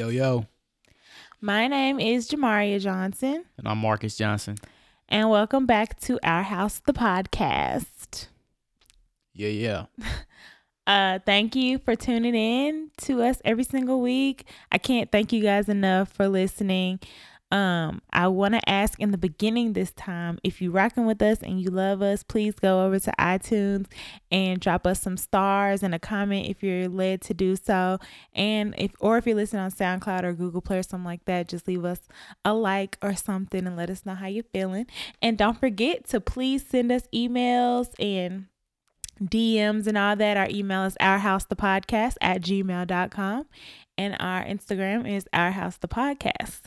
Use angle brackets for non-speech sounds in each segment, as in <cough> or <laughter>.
Yo, yo. My name is Jamaria Johnson, And I'm Marcus Johnson. and welcome back to Our House, the podcast. Yeah, yeah. <laughs> Uh, thank you for tuning in to us every single week. I can't thank you guys enough for listening. Um, I want to ask in the beginning this time if you're rocking with us and you love us, please go over to iTunes and drop us some stars and a comment if you're led to do so. And if or if you're listening on SoundCloud or Google Play or something like that, just leave us a like or something and let us know how you're feeling. And don't forget to please send us emails and DMs and all that. Our email is ourhousethepodcast at gmail.com. And our Instagram is ourhousethepodcast.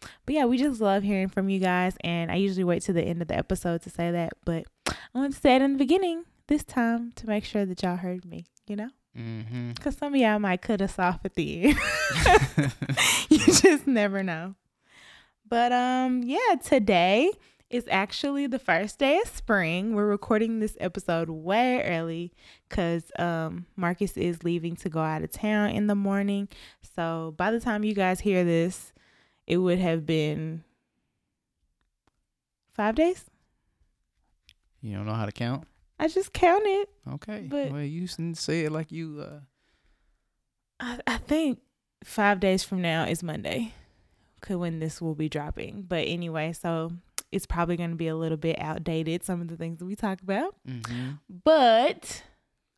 But yeah, we just love hearing from you guys. And I usually wait to the end of the episode to say that. But I want to say it in the beginning this time to make sure that y'all heard me, you know? Mm-hmm. Because some of y'all might cut us off at the end. <laughs> <laughs> you just never know. But um, yeah, today is actually the first day of spring. We're recording this episode way early because um Marcus is leaving to go out of town in the morning. So by the time you guys hear this, it would have been five days. You don't know how to count? I just counted. Okay. But- well, you say it like you. Uh, I, I think five days from now is Monday, could when this will be dropping. But anyway, so it's probably going to be a little bit outdated, some of the things that we talk about. mm-hmm. But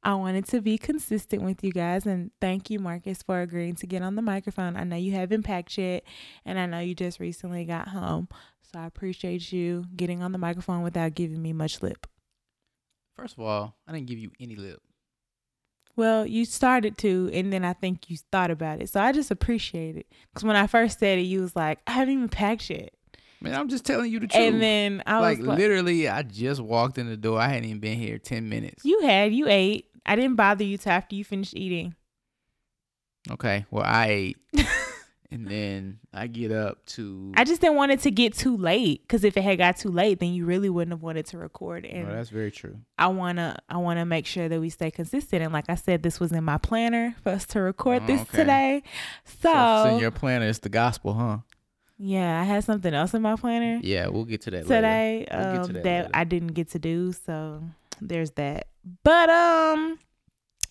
I wanted to be consistent with you guys. And thank you, Marcus, for agreeing to get on the microphone. I know you haven't packed yet, and I know you just recently got home. So I appreciate you getting on the microphone without giving me much lip. First of all, I didn't give you any lip. Well, you started to, and then I think you thought about it. So I just appreciate it. Because when I first said it, you was like, I haven't even packed yet. Man, I'm just telling you the truth. And then I like was like, literally, I just walked in the door. I hadn't even been here ten minutes. You had, you ate. I didn't bother you till after you finished eating. Okay. Well, I ate, <laughs> and then I get up to. I just didn't want it to get too late. Because if it had got too late, then you really wouldn't have wanted to record. And Well, that's very true. I wanna I wanna make sure that we stay consistent. And like I said, this was in my planner for us to record Oh, this okay. today. So, so in your planner, it's the gospel, huh? yeah, I had something else in my planner. Yeah, we'll get to that later. today We'll get to um, that that, later. I didn't get to do. So there's that. But um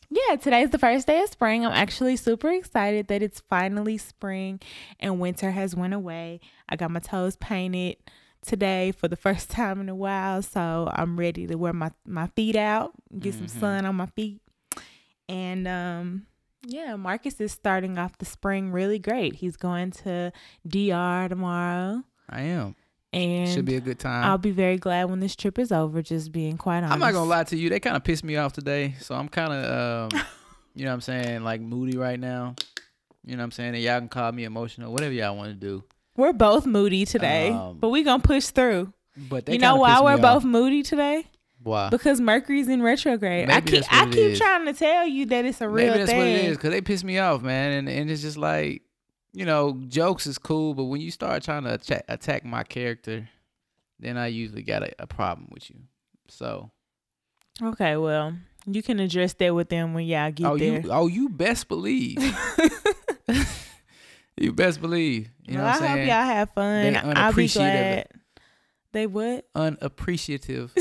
yeah, today's the first day of spring. I'm actually super excited that it's finally spring and winter has went away. I got my toes painted today for the first <laughs> time in a while, so I'm ready to wear my my feet out, get some Mhm. sun on my feet. And um yeah, Marcus is starting off the spring really great. He's going to DR tomorrow. I am. And Should be a good time. I'll be very glad when this trip is over. Just being quite honest. I'm not gonna lie to you. They kind of pissed me off today, so I'm kind of, um, <laughs> you know, what I'm saying like moody right now. You know, what I'm saying, and y'all can call me emotional, whatever y'all want to do. We're both moody today, Um, but we gonna push through. But they You know why we're both moody today? Why? Because Mercury's in retrograde. I keep I keep is. trying to tell you that it's a real that's thing. what it is, cause they piss me off, man, and and it's just like, you know, jokes is cool, but when you start trying to attack, attack my character, then I usually got a, a problem with you. So, Okay, well, you can address that with them when y'all get oh there. you, oh you best believe, <laughs> you best believe. You know what I'm I saying? hope y'all have fun. I'll be glad. They what? unappreciative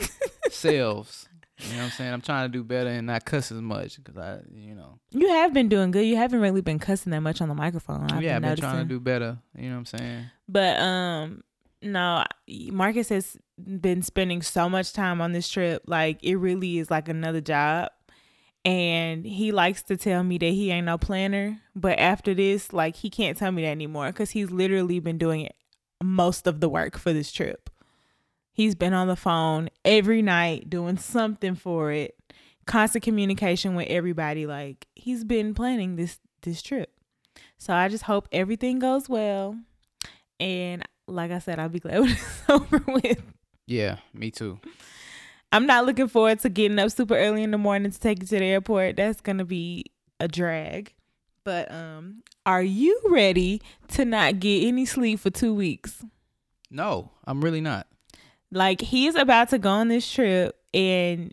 <laughs> selves. You know what I'm saying? I'm trying to do better and not cuss as much because I, you know, You have been doing good. You haven't really been cussing that much on the microphone. I've yeah, I've been been trying to do better. You know what I'm saying? But um no, Marcus has been spending so much time on this trip. Like it really is like another job. And he likes to tell me that he ain't no planner, but after this, like he can't tell me that anymore cuz he's literally been doing most of the work for this trip. He's been on the phone every night doing something for it. Constant communication with everybody like he's been planning this this trip. So I just hope everything goes well. And like I said, I'll be glad <laughs> when it's over with. Yeah, me too. I'm not looking forward to getting up super early in the morning to take you to the airport. That's gonna be a drag. But um, are you ready to not get any sleep for two weeks? No, I'm really not. Like he's about to go on this trip and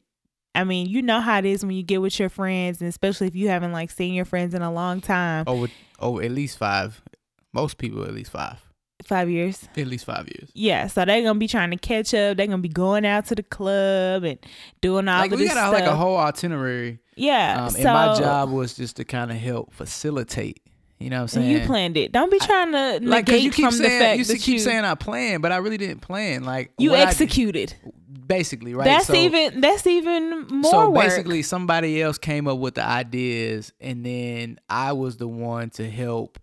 I mean, you know how it is when you get with your friends, and especially if you haven't like seen your friends in a long time. Over over at least five. Most people at least five. Five years. At least five years. Yeah, so they're gonna be trying to catch up. They're gonna be going out to the club and doing all Like of we this got a, stuff. like a whole itinerary. yeah, Um, so and my job was just to kind of help facilitate. You know what I'm saying? you planned it. Don't be trying to like negate you keep from the saying fact you that keep you saying I planned, but I really didn't plan. Like you I- executed. basically, right? That's So- even that's even more so work. basically somebody else came up with the ideas and then i was the one to help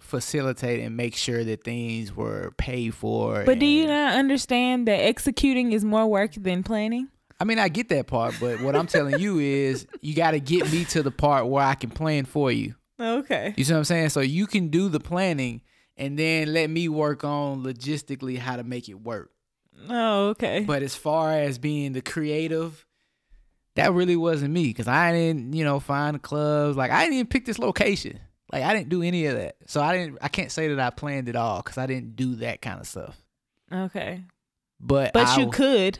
facilitate and make sure that things were paid for But do you not understand that executing is more work than planning? i mean i get that part but what i'm telling you is you got to get me to the part where i can plan for you Okay. you see what i'm saying so you can do the planning and then let me work on logistically how to make it work Oh, okay. But as far as being the creative, that really wasn't me because I didn't, you know, find clubs. Like I didn't even pick this location. Like I didn't do any of that. So I didn't. I can't say that I planned it all because I didn't do that kind of stuff. okay. But But I you could.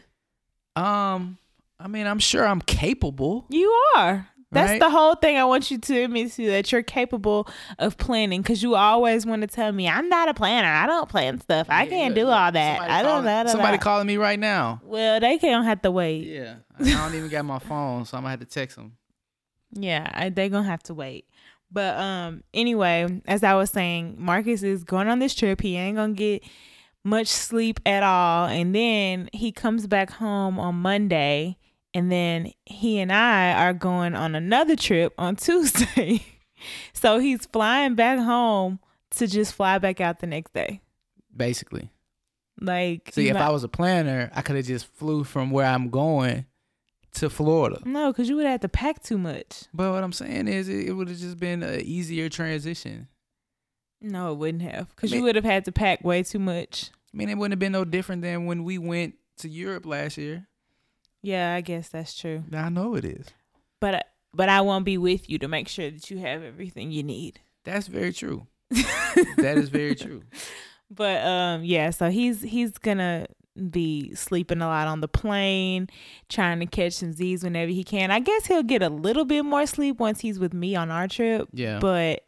Um, I mean, I'm sure I'm capable. You are. That's Right. the whole thing I want you to admit to that you're capable of planning because you always want to tell me I'm not a planner. I don't plan stuff. I Yeah, can't do all that. somebody I don't know. Somebody calling me right now. Well, they can't have to wait. Yeah, <laughs> I don't even got my phone, so I'm gonna have to text them. Yeah, I, they gonna have to wait. But um, anyway, as I was saying, Marcus is going on this trip. He ain't gonna get much sleep at all, and then he comes back home on Monday, and then he and I are going on another trip on <laughs> Tuesday. so he's flying back home to just fly back out the next day. Basically, Like, see, if I was a planner, I could have just flew from where I'm going to Florida. no, because you would have had to pack too much. But what I'm saying is, it, it would have just been an easier transition. No, it wouldn't have, because I mean- you would have had to pack way too much. I mean, it wouldn't have been no different than when we went to Europe last year. Yeah, I guess that's true. I know it is. but but I won't be with you to make sure that you have everything you need. That's very true. <laughs> that is very true. But um yeah, so he's he's gonna be sleeping a lot on the plane, trying to catch some Z's whenever he can. I guess he'll get a little bit more sleep once he's with me on our trip, Yeah. but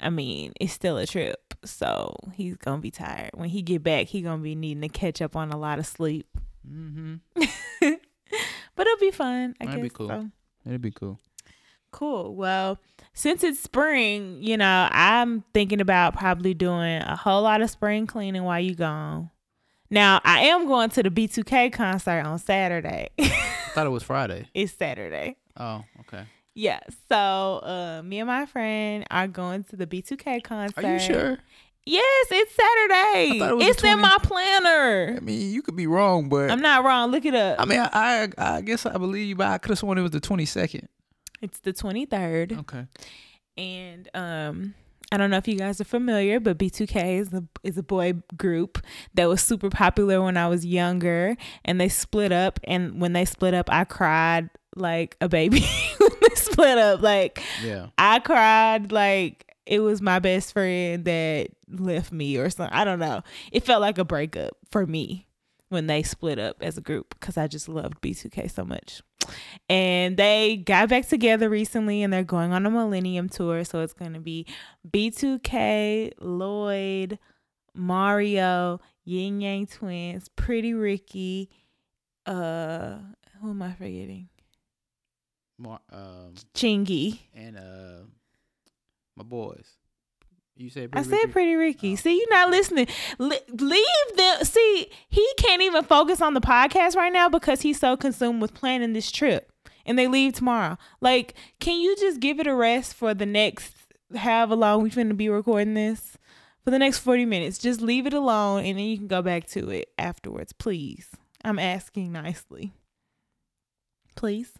I mean, it's still a trip. So he's gonna be tired. When he get back, he gonna be needing to catch up on a lot of sleep. mm-hmm. <laughs> But it'll be fun. I That'd be cool. so. It'd be cool. Cool. Well, since it's spring, you know, I'm thinking about probably doing a whole lot of spring cleaning while you gone. Now, I am going to the B2K concert on Saturday. <laughs> I thought it was Friday. it's Saturday. Oh, okay. Yeah. So, uh, me and my friend are going to the B2K concert. Are you sure? Yes, it's Saturday. It it's in my planner. I mean, you could be wrong, but I'm not wrong. Look it up. I mean, I, I I guess I believe you, but I could have sworn it was the 22nd. it's the 23rd. Okay. and um I don't know if you guys are familiar, but B2K is a is a boy group that was super popular when I was younger, and they split up. And when they split up, I cried like a baby. <laughs> when they split up, like Yeah. I cried like it was my best friend that left me or something. I don't know. It felt like a breakup for me when they split up as a group because I just loved B2K so much. And they got back together recently and they're going on a Millennium tour. So it's going to be B2K, Lloyd, Mario, Ying Yang Twins, Pretty Ricky. Uh, who am I forgetting? Mar- um, Chingy. and uh, my boys. You said I said Ricky? pretty Ricky. Oh. See, you're not listening. Le- leave them. See, he can't even focus on the podcast right now because he's so consumed with planning this trip. And they leave tomorrow. Like, can you just give it a rest for the next however long we're going to be recording this? For the next 40 minutes. Just leave it alone and then you can go back to it afterwards, please. I'm asking nicely. Please.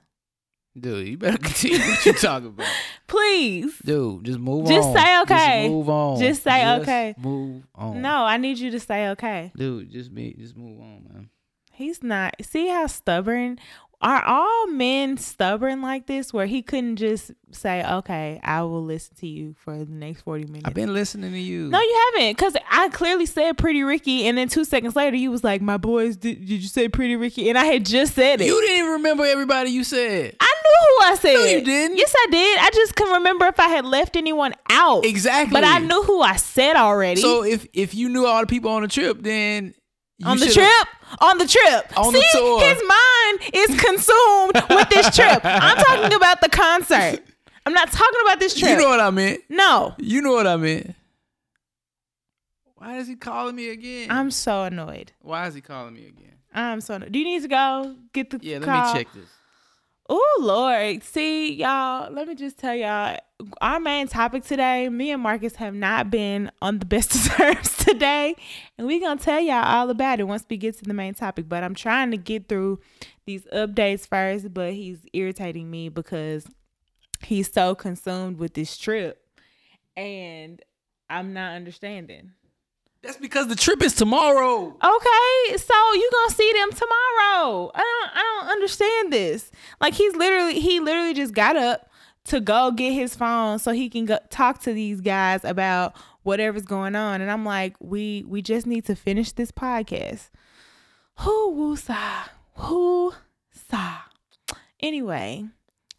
Dude, you better <laughs> continue what you're talking about. <laughs> Please. Dude, just move Just on. Just say okay. Just move on. Just say okay. Move on. No, I need you to say okay. Dude, just be just move on, man. He's not. See how stubborn? Are all men stubborn like this where he couldn't just say, okay, I will listen to you for the next 40 minutes? I've been listening to you. No, you haven't. Because I clearly said Pretty Ricky. And then two seconds later, you was like, my boys, did, did you say Pretty Ricky? And I had just said it. You didn't even remember everybody you said. I knew who I said. No, you didn't. Yes, I did. I just couldn't remember if I had left anyone out. Exactly. But I knew who I said already. So if if you knew all the people on the trip, then you on the trip, on the trip. On See, the tour. his mind is consumed with this trip. I'm talking about the concert. I'm not talking about this trip. You know what I meant. no, You know what I meant. Why is he calling me again? I'm so annoyed. Why is he calling me again? I'm so. Annoyed. Do you need to go get the Yeah, let call? me check this. Oh Lord, see y'all. Let me just tell y'all, our main topic today. Me and Marcus have not been on the best of <laughs> terms today, and we gonna tell y'all all about it once we get to the main topic. But I'm trying to get through these updates first. But he's irritating me because he's so consumed with this trip, and I'm not understanding. That's because the trip is tomorrow. Okay, so you gonna see them tomorrow. I don't I don't understand this. Like he's literally he literally just got up to go get his phone so he can go talk to these guys about whatever's going on. And I'm like, we we just need to finish this podcast. Who woo sa who sa. Anyway,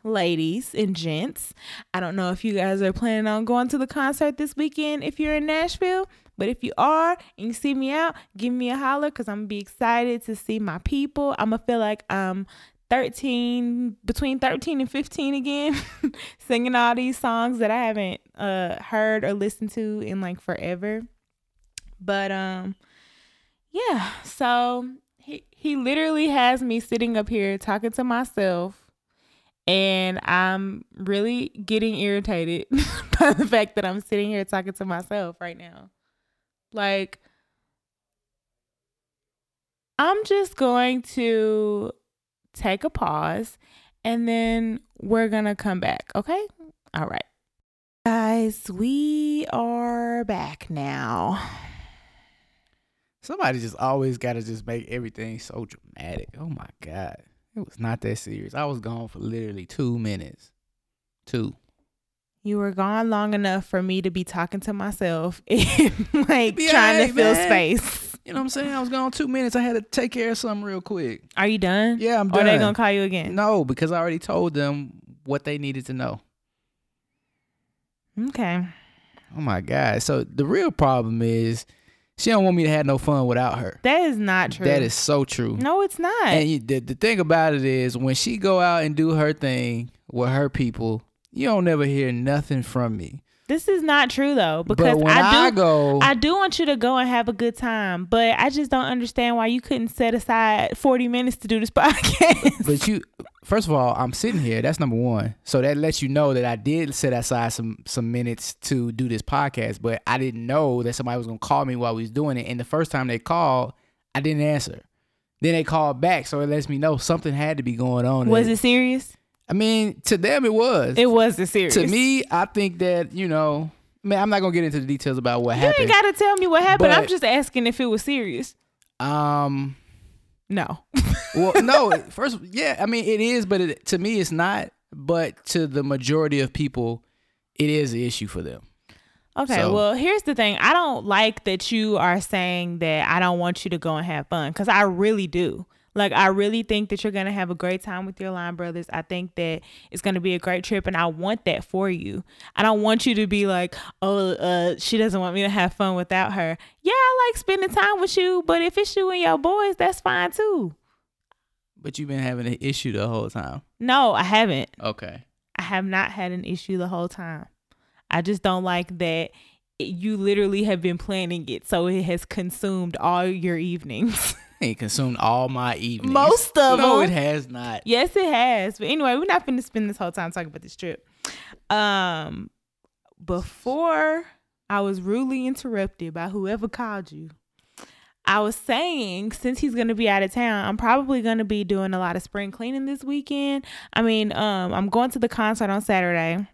ladies and gents, I don't know if you guys are planning on going to the concert this weekend if you're in Nashville. But if you are and you see me out, give me a holler because I'm gonna be excited to see my people. I'm gonna feel like I'm 13, between 13 and 15 again, <laughs> singing all these songs that I haven't uh heard or listened to in like forever. But um, yeah. So he he literally has me sitting up here talking to myself and I'm really getting irritated <laughs> by the fact that I'm sitting here talking to myself right now. Like, I'm just going to take a pause and then we're going to come back. Okay. All right. Guys, we are back now. Somebody just always got to just make everything so dramatic. Oh my god, it was not that serious. I was gone for literally two minutes. Two. You were gone long enough for me to be talking to myself <laughs> and like Be trying to fill man. space. You know what I'm saying? I was gone two minutes. I had to take care of something real quick. Are you done? Yeah, I'm Or done. they gonna call you again? No, because I already told them what they needed to know. Okay. Oh my god. So the real problem is she don't want me to have no fun without her. That is not true. That is so true. No, it's not. And you, the, the thing about it is when she go out and do her thing with her people, you don't never hear nothing from me. This is not true though, because I I, do go, I do want you to go and have a good time, but I just don't understand why you couldn't set aside 40 minutes to do this <laughs> podcast. but you first of all, I'm sitting here. That's number one. So that lets you know that I did set aside some some minutes to do this podcast, but I didn't know that somebody was gonna call me while we was doing it. And the first time they called, I didn't answer. Then they called back, so it lets me know something had to be going on. was it serious? I mean, to them it was. It wasn't serious. to me, I think that you know, man, I'm not gonna get into the details about what you happened. You ain't got to tell me what happened. I'm just asking if it was serious. um, No. well, no, <laughs> first, yeah, I mean, it is, but it, to me, it's not. But to the majority of people, it is an issue for them. Okay, So- well, here's the thing. I don't like that you are saying that I don't want you to go and have fun because I really do. Like, I really think that you're going to have a great time with your line brothers. I think that it's going to be a great trip, and I want that for you. I don't want you to be like, oh, uh, she doesn't want me to have fun without her. Yeah, I like spending time with you, but if it's you and your boys, that's fine too. But you've been having an issue the whole time. No, I haven't. Okay. I have not had an issue the whole time. I just don't like that it- you literally have been planning it, so it has consumed all your evenings. <laughs> Ain't consumed all my evenings. Most of no, them. it has not. yes, it has. But anyway, we're not to spend this whole time talking about this trip. Um, before I was rudely interrupted by whoever called you. I was saying since he's gonna be out of town, I'm probably gonna be doing a lot of spring cleaning this weekend. I mean, um, I'm going to the concert on Saturday,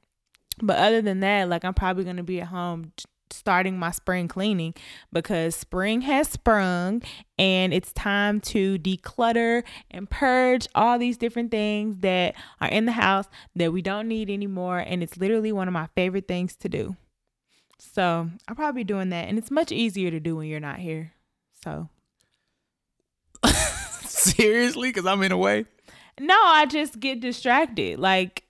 but other than that, like I'm probably gonna be at home starting my spring cleaning because spring has sprung and it's time to declutter and purge all these different things that are in the house that we don't need anymore. And it's literally one of my favorite things to do. So I'll probably be doing that. And it's much easier to do when you're not here. So <laughs> Seriously? Because I'm in a way. no, I just get distracted. Like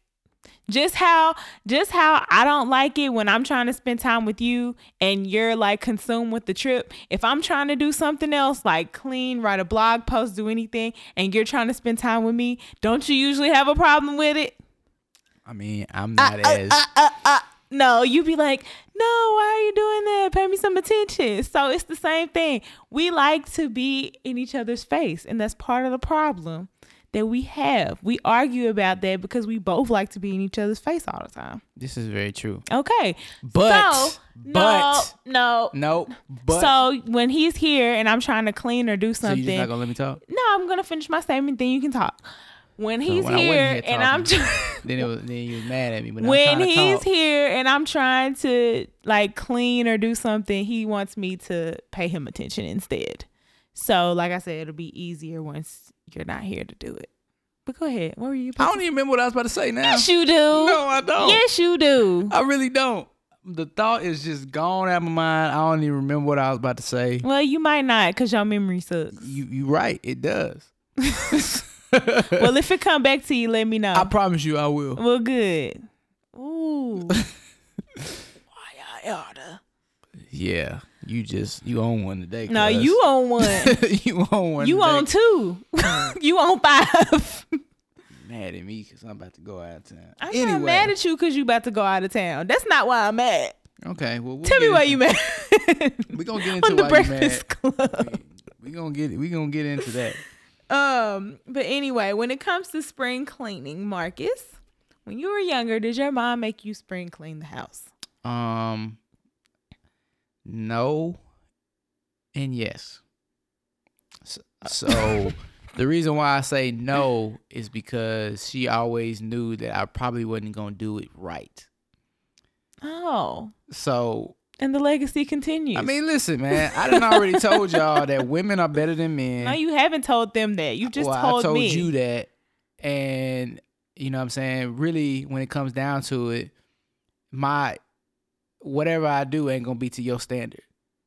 just how just how I don't like it when I'm trying to spend time with you and you're like consumed with the trip. If I'm trying to do something else like clean, write a blog post, do anything and you're trying to spend time with me, don't you usually have a problem with it? I mean, I'm not uh, as. Uh, uh, no, You'd be like, no, why are you doing that? Pay me some attention. So it's the same thing. We like to be in each other's face, and that's part of the problem that we have. We argue about that because we both like to be in each other's face all the time. this is very true. Okay. But, so, but, no, no. no, but. so when he's here and I'm trying to clean or do so something, just not gonna let me talk? no, I'm gonna finish my statement. Then you can talk. When he's when I wasn't here, here and I'm talking. trying. <laughs> then it was then you was mad at me. But when I'm trying to he's talk. here and I'm trying to like clean or do something, he wants me to pay him attention instead. So, like I said, it'll be easier once you're not here to do it. But go ahead. What were you? I don't even remember what I was about to say now. Yes, you do. No, I don't. Yes, you do. I really don't. The thought is just gone out of my mind. I don't even remember what I was about to say. Well, you might not because your memory sucks. You you right, it does. <laughs> well, if it come back to you, let me know. I promise you I will. well, good. Ooh. <laughs> Why I oughta. Yeah. You just you own one today. No, <laughs> you own one. you own one. you today. own two. <laughs> you own five. mad at me because I'm about to go out of town. I'm anyway, not mad at you because you about to go out of town. That's not why I'm mad. okay. Well, we'll Tell me why into- you mad. We gonna get <laughs> into on the why you mad. Breakfast Club. We gonna get we gonna get into that. Um, but anyway, when it comes to spring cleaning, Marcus, when you were younger, did your mom make you spring clean the house? Um, no, and yes. So, uh. so the reason why I say no is because she always knew that I probably wasn't gonna do it right. Oh, So and the legacy continues. I mean, listen, man, I done already <laughs> told y'all that women are better than men. no, you haven't told them that. You just well, told, I told me. you that, and you know what I'm saying. Really, when it comes down to it, my whatever I do ain't gonna be to your standard.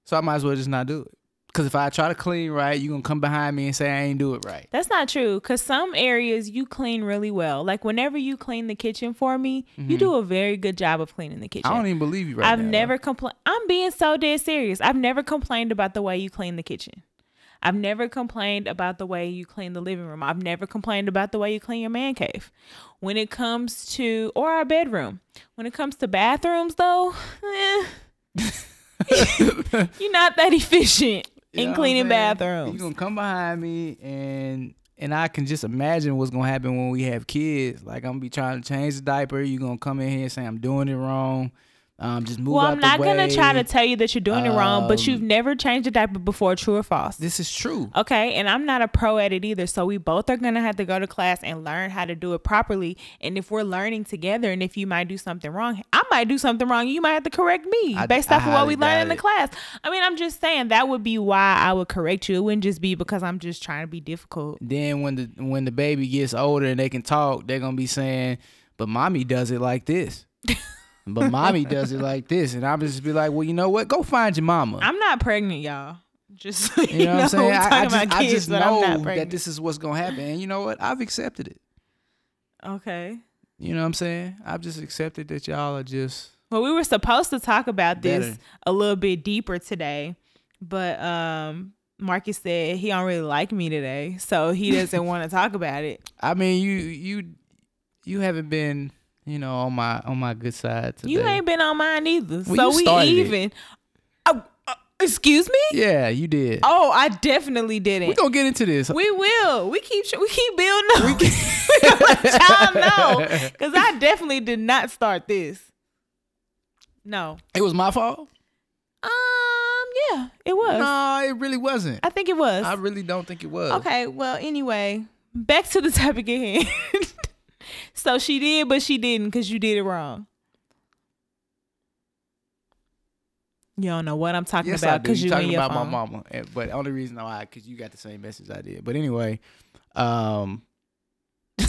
So I might as well just not do it. Cause if I try to clean right, you gonna come behind me and say I ain't do it right. That's not true because some areas you clean really well. Like whenever you clean the kitchen for me, you do a very good job of cleaning the kitchen. Mm-hmm. I don't even believe you right now. I've now, never complained. I'm being so dead serious. I've never complained about the way you clean the kitchen. I've never complained about the way you clean the living room. I've never complained about the way you clean your man cave. When it comes to or our bedroom, when it comes to bathrooms though, eh, <laughs> you're not that efficient You in cleaning bathrooms. You're gonna come behind me and and I can just imagine what's gonna happen when we have kids. Like I'm gonna be trying to change the diaper. You're gonna come in here and say I'm doing it wrong. Um, just move well, I'm not gonna try to tell you that you're doing it wrong, but Um, you've never changed a diaper before, true or false? This is true. Okay, and I'm not a pro at it either. So we both are gonna have to go to class and learn how to do it properly. And if we're learning together, and if you might do something wrong, I might do something wrong. You might have to correct me I- based I off of what we learned in the class. I mean, I'm just saying that would be why I would correct you. It wouldn't just be because I'm just trying to be difficult. Then when the when the baby gets older and they can talk, they're gonna be saying, "But mommy does it like this." <laughs> but mommy does it like this, and I'm just be like, "Well, you know what? Go find your mama." I'm not pregnant, y'all. Just so you, you know what I'm saying? I, I talking just, about I kids, just but I'm not know that this is what's gonna happen, and you know what? I've accepted it. okay. You know what I'm saying? I've just accepted that y'all are just Well, we were supposed to talk about this Better. a little bit deeper today, but um Marcus said he don't really like me today, so he doesn't want to talk about it. I mean, you you you haven't been, you know, on my on my good side today. You ain't been on mine either, Well, so we even. Oh, uh, excuse me? Yeah, you did. Oh, I definitely didn't. we gonna get into this. We will. We keep we keep building up. We, <laughs> gonna let y'all know <laughs> because I definitely did not start this. No. it was my fault. Um. Yeah, it was. No, it really wasn't. I think it was. I really don't think it was. Okay, well, anyway, back to the topic at hand. <laughs> so she did, but she didn't because you did it wrong. You don't know what I'm talking Yes, about because You talking about phone. my mama, and- but only reason why because you got the same message I did. But anyway, um. <laughs>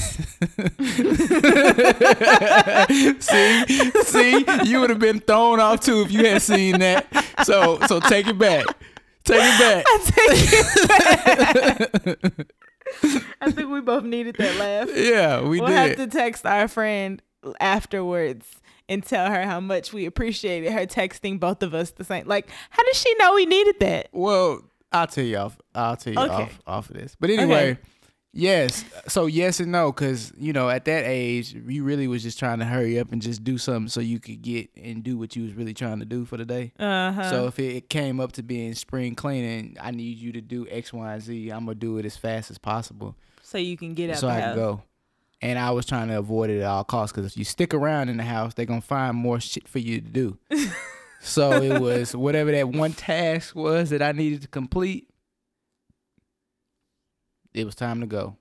see, see, you would have been thrown off too if you had seen that. So, so take it back. Take it back. <laughs> I take it back. <laughs> <laughs> I think we both needed that laugh. Yeah, we we'll did. have to text our friend afterwards and tell her how much we appreciated her texting both of us the same. Like, how does she know we needed that? Well, I'll tell you off. I'll tell you Okay. off off of this. But anyway, Okay. Yes. So yes and no, because you know at that age, you really was just trying to hurry up and just do something so you could get and do what you was really trying to do for the day. Uh huh. So if it came up to being spring cleaning, I need you to do X, Y, and Z. I'm gonna do it as fast as possible so you can get out so I can go. And I was trying to avoid it at all costs because if you stick around in the house, they're gonna find more shit for you to do. <laughs> so it was whatever that one task was that I needed to complete. It was time to go.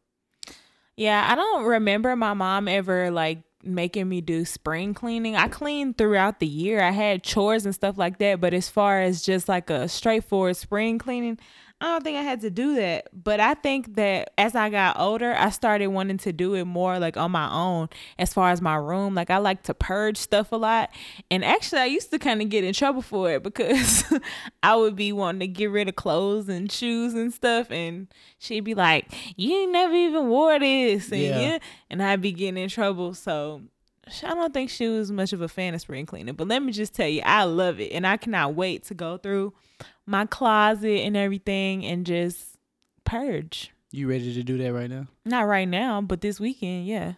Yeah, I don't remember my mom ever like making me do spring cleaning. I cleaned throughout the year. I had chores and stuff like that, but as far as just like a straightforward spring cleaning, I don't think I had to do that. But I think that as I got older, I started wanting to do it more like on my own as far as my room. Like I like to purge stuff a lot. And actually I used to kind of get in trouble for it <laughs> because I would be wanting to get rid of clothes and shoes and stuff and she'd be like, You never even wore this and Yeah. yeah. and I'd be getting in trouble. So I don't think she was much of a fan of spring cleaning, but let me just tell you, I love it, and I cannot wait to go through my closet and everything and just purge. You ready to do that right now? Not right now, but this weekend, yeah.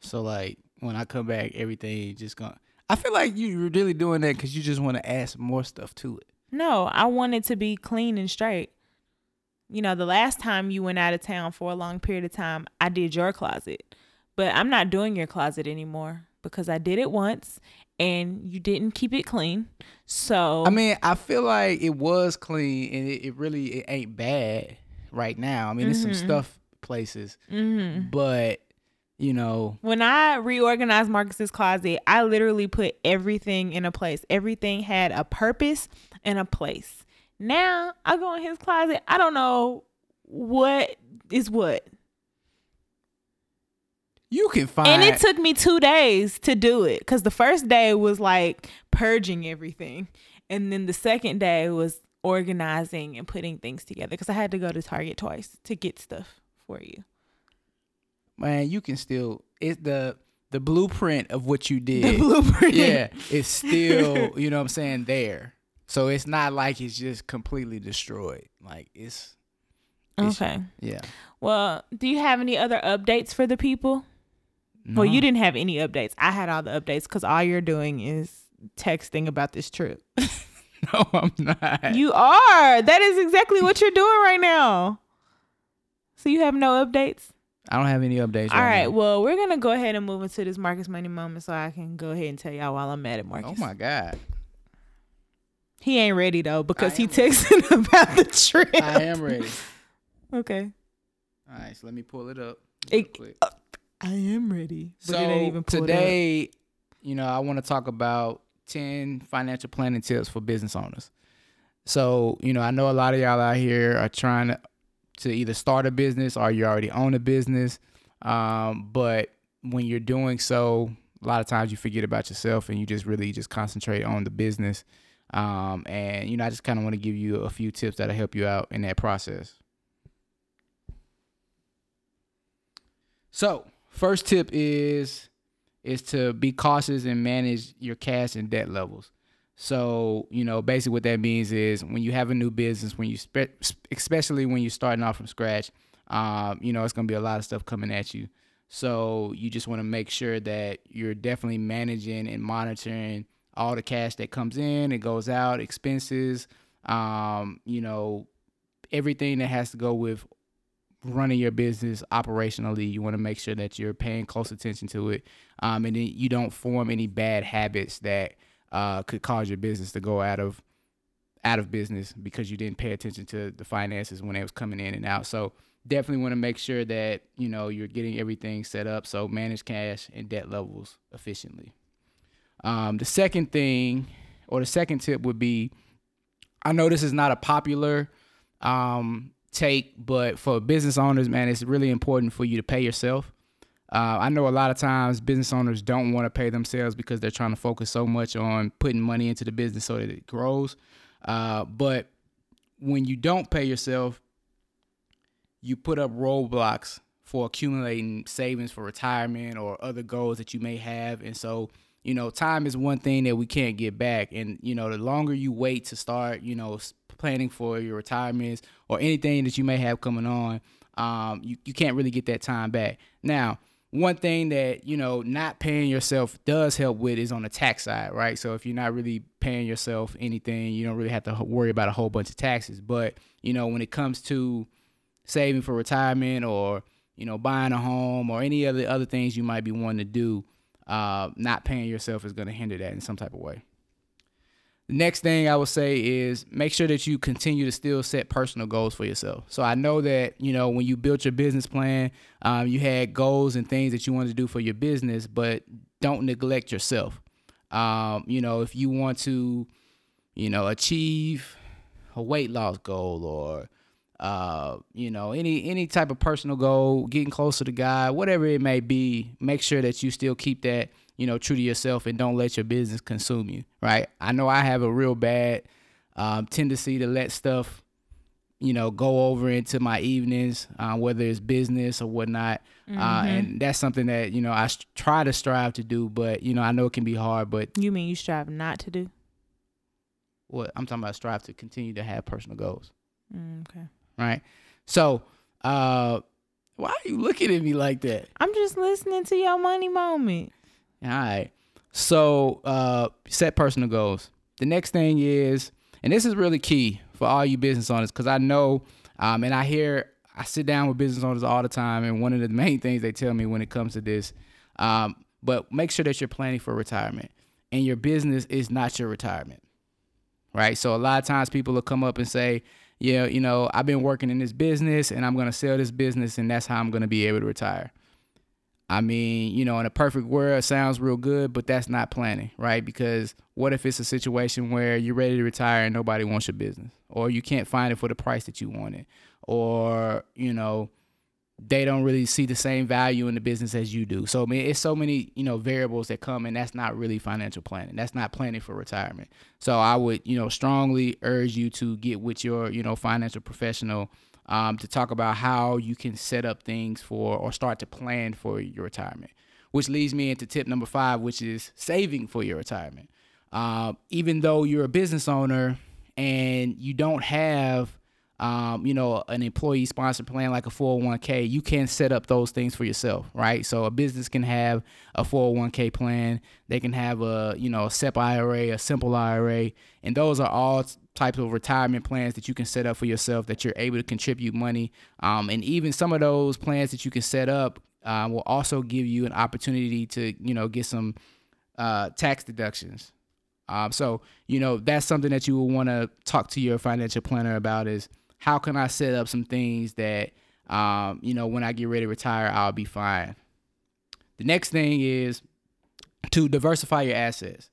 So like when I come back, everything just gonna. I feel like you're really doing that because you just want to add some more stuff to it. No, I want it to be clean and straight. You know, the last time you went out of town for a long period of time, I did your closet. But I'm not doing your closet anymore because I did it once and you didn't keep it clean. So I mean, I feel like it was clean and it, it really it ain't bad right now. I mean, there's some stuff places, mhm. but you know, when I reorganized Marcus's closet, I literally put everything in a place. Everything had a purpose and a place. Now I go in his closet, I don't know what is what. You can find. And it took me two days to do it because the first day was like purging everything. And then the second day was organizing and putting things together because I had to go to Target twice to get stuff for you. man, you can still. It's the the blueprint of what you did. The blueprint. yeah, it's still <laughs> you know what I'm saying there. So it's not like it's just completely destroyed. Like it's it's- Okay. yeah. Well, do you have any other updates for the people? Well, you didn't have any updates. I had all the updates because all you're doing is texting about this trip. <laughs> <laughs> No, I'm not. You are. That is exactly what you're doing right now. So you have no updates? I don't have any updates. All right. now. Well, we're gonna go ahead and move into this Marcus Money moment, so I can go ahead and tell y'all while I'm mad at Marcus. Oh my god. He ain't ready though because he texting texted <laughs> about the trip. I am ready. Okay. All right, so let me pull it up. It- quick. Uh, I am ready. But So it ain't even pulled up. today, you know, I want to talk about 10 financial planning tips for business owners. So, you know, I know a lot of y'all out here are trying to, to either start a business or you already own a business. Um, but when you're doing so, a lot of times you forget about yourself and you just really just concentrate on the business. Um, and, you know, I just kind of want to give you a few tips that'll help you out in that process. So, first tip is is to be cautious and manage your cash and debt levels. So, you know, basically what that means is when you have a new business, when you spe- especially when you're starting off from scratch, um, you know, it's going to be a lot of stuff coming at you. So, you just want to make sure that you're definitely managing and monitoring all the cash that comes in, it goes out, expenses, um, you know, everything that has to go with running your business operationally, you want to make sure that you're paying close attention to it, um, and then you don't form any bad habits that uh, could cause your business to go out of out of business because you didn't pay attention to the finances when it was coming in and out. So definitely want to make sure that you know you're getting everything set up. So manage cash and debt levels efficiently. Um, the second thing, or the second tip, would be I know this is not a popular um, take, but for business owners, man, it's really important for you to pay yourself. Uh, I know a lot of times business owners don't want to pay themselves because they're trying to focus so much on putting money into the business so that it grows. Uh, but when you don't pay yourself, you put up roadblocks for accumulating savings for retirement or other goals that you may have. And so, you know, time is one thing that we can't get back. And, you know, the longer you wait to start, you know, planning for your retirements or anything that you may have coming on, um, you, you can't really get that time back. Now, one thing that you know not paying yourself does help with is on the tax side right? So if you're not really paying yourself anything you don't really have to worry about a whole bunch of taxes. But you know when it comes to saving for retirement or you know buying a home or any other other things you might be wanting to do uh, not paying yourself is going to hinder that in some type of way next thing I would say is make sure that you continue to still set personal goals for yourself. So I know that you know when you built your business plan, um, you had goals and things that you wanted to do for your business, but don't neglect yourself. Um, you know, if you want to, you know, achieve a weight loss goal or uh, you know, any any type of personal goal, getting closer to God, whatever it may be, make sure that you still keep that you know, true to yourself and don't let your business consume you, right? I know I have a real bad um, tendency to let stuff, you know, go over into my evenings, uh, whether it's business or whatnot. Uh, mm-hmm. Uh, and that's something that, you know, I st- try to strive to do, but, you know, I know it can be hard, but. You mean you strive not to do? What I'm talking about strive to continue to have personal goals. Mm, okay. Right. So, uh, why are you looking at me like that? I'm just listening to your money moment. All right. So uh, set personal goals. The next thing is, and this is really key for all you business owners, because I know, um, and I hear, I sit down with business owners all the time, and one of the main things they tell me when it comes to this, um, but make sure that you're planning for retirement, and your business is not your retirement, right? So a lot of times people will come up and say, yeah, you know, I've been working in this business, and I'm gonna sell this business, and that's how I'm gonna be able to retire. I mean, you know, in a perfect world, sounds real good, but that's not planning, right? Because what if it's a situation where you're ready to retire and nobody wants your business, or you can't find it for the price that you want it, or you know, they don't really see the same value in the business as you do. So I mean, it's so many you know variables that come, and that's not really financial planning. That's not planning for retirement. So I would you know strongly urge you to get with your you know financial professional um, to talk about how you can set up things for or start to plan for your retirement. Which leads me into tip number five, which is saving for your retirement. Uh, even though you're a business owner and you don't have um, you know, an employee sponsored plan like a 401k, you can set up those things for yourself, right? So a business can have a 401k plan, they can have a, you know, a SEP IRA, a simple IRA, and those are all types of retirement plans that you can set up for yourself that you're able to contribute money. Um, and even some of those plans that you can set up uh, will also give you an opportunity to, you know, get some uh, tax deductions. Um, so, you know, that's something that you will want to talk to your financial planner about is how can I set up some things that, um, you know, when I get ready to retire, I'll be fine. The next thing is to diversify your assets.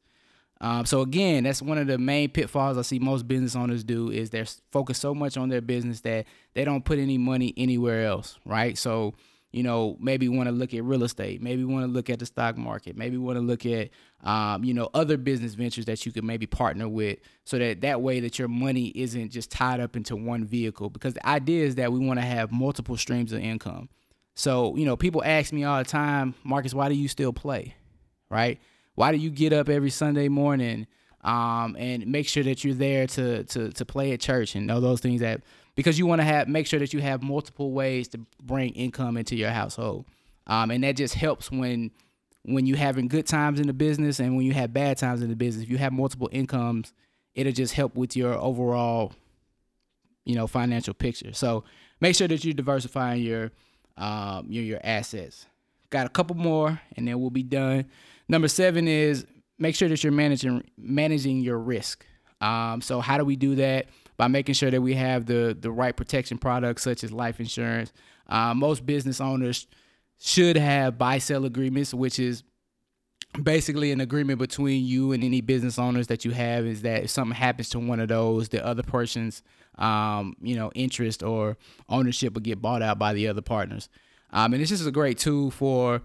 Um, so again, that's one of the main pitfalls I see most business owners do is they're focused so much on their business that they don't put any money anywhere else, right? So you know, maybe want to look at real estate, maybe want to look at the stock market, maybe want to look at, um, you know, other business ventures that you could maybe partner with, so that that way that your money isn't just tied up into one vehicle. Because the idea is that we want to have multiple streams of income. So you know, people ask me all the time, Marcus, why do you still play, right? Why do you get up every Sunday morning? Um, and make sure that you're there to to to play at church and all those things that because you want to have make sure that you have multiple ways to bring income into your household, um, and that just helps when when you having good times in the business and when you have bad times in the business. If you have multiple incomes, it'll just help with your overall, you know, financial picture. So make sure that you're diversifying your um, your your assets. Got a couple more, and then we'll be done. Number seven is make sure that you're managing managing your risk. Um, so how do we do that? by making sure that we have the the right protection products such as life insurance. Uh, most business owners should have buy sell agreements, which is basically an agreement between you and any business owners that you have is that if something happens to one of those, the other person's um, you know interest or ownership will get bought out by the other partners. Um, and this is a great tool for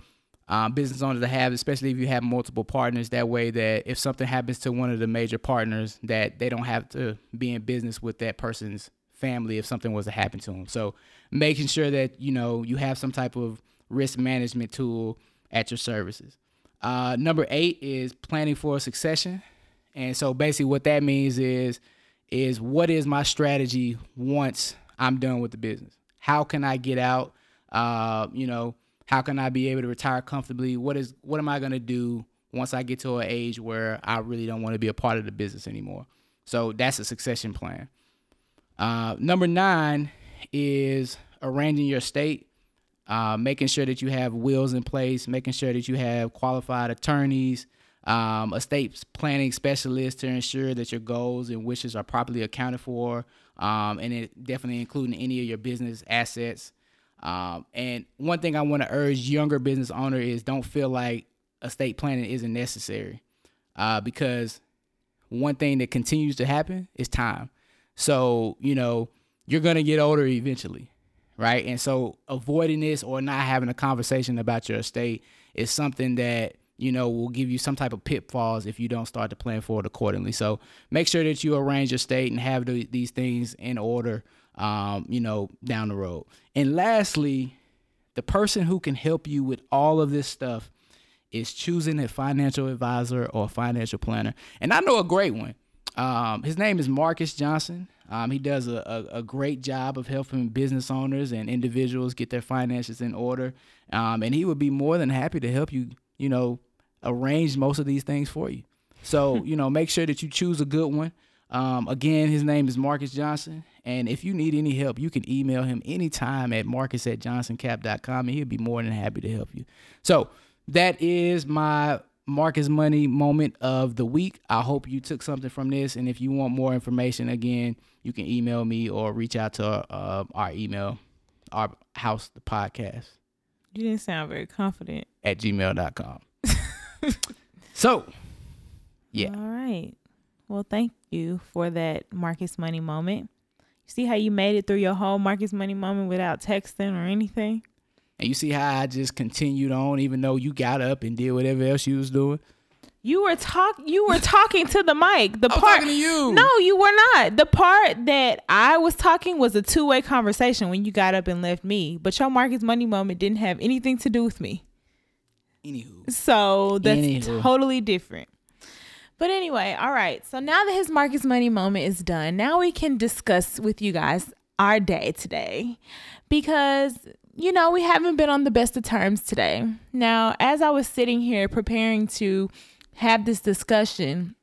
um, business owners to have, especially if you have multiple partners. That way, that if something happens to one of the major partners, that they don't have to be in business with that person's family if something was to happen to them. So making sure that you know you have some type of risk management tool at your services. Uh, number eight is planning for succession, and so basically what that means is is what is my strategy once I'm done with the business? How can I get out? Uh, you know, how can I be able to retire comfortably? What is what am I gonna do once I get to an age where I really don't want to be a part of the business anymore? So that's a succession plan. Uh, number nine is arranging your estate, uh, making sure that you have wills in place, making sure that you have qualified attorneys, um, estate planning specialists to ensure that your goals and wishes are properly accounted for, um, and it definitely including any of your business assets. Um, and one thing I want to urge younger business owner is don't feel like estate planning isn't necessary, uh, because one thing that continues to happen is time. So, you know, you're going to get older eventually, right? And so avoiding this or not having a conversation about your estate is something that, you know, will give you some type of pitfalls if you don't start to plan for it accordingly. So make sure that you arrange your estate and have the, these things in order, um, you know, down the road. And lastly, the person who can help you with all of this stuff is choosing a financial advisor or a financial planner. And I know a great one. Um, his name is Marcus Johnson. Um, he does a, a, a, great job of helping business owners and individuals get their finances in order. Um, and he would be more than happy to help you, you know, arrange most of these things for you. So, <laughs> you know, make sure that you choose a good one. Um, again, his name is Marcus Johnson. And if you need any help, you can email him anytime at marcus at johnsoncap.com and he'll be more than happy to help you. So that is my Marcus Money moment of the week. I hope you took something from this. And if you want more information, again, you can email me or reach out to uh, our email, our house, the podcast. You didn't sound very confident. At gmail.com. <laughs> so, yeah. All right. Well, thank you for that Marcus Money moment. See how you made it through your whole Marcus Money moment without texting or anything? And you see how I just continued on, even though you got up and did whatever else you was doing. You were talk. You were talking to the mic. The <laughs> I part. talking to you. No, you were not. The part that I was talking was a two way conversation when you got up and left me. But your Marcus Money moment didn't have anything to do with me. Anywho. So that's Anywho. totally different. But anyway, all right. So now that his Marcus Money moment is done, now we can discuss with you guys our day today. Because you know, we haven't been on the best of terms today. Now, as I was sitting here preparing to have this discussion,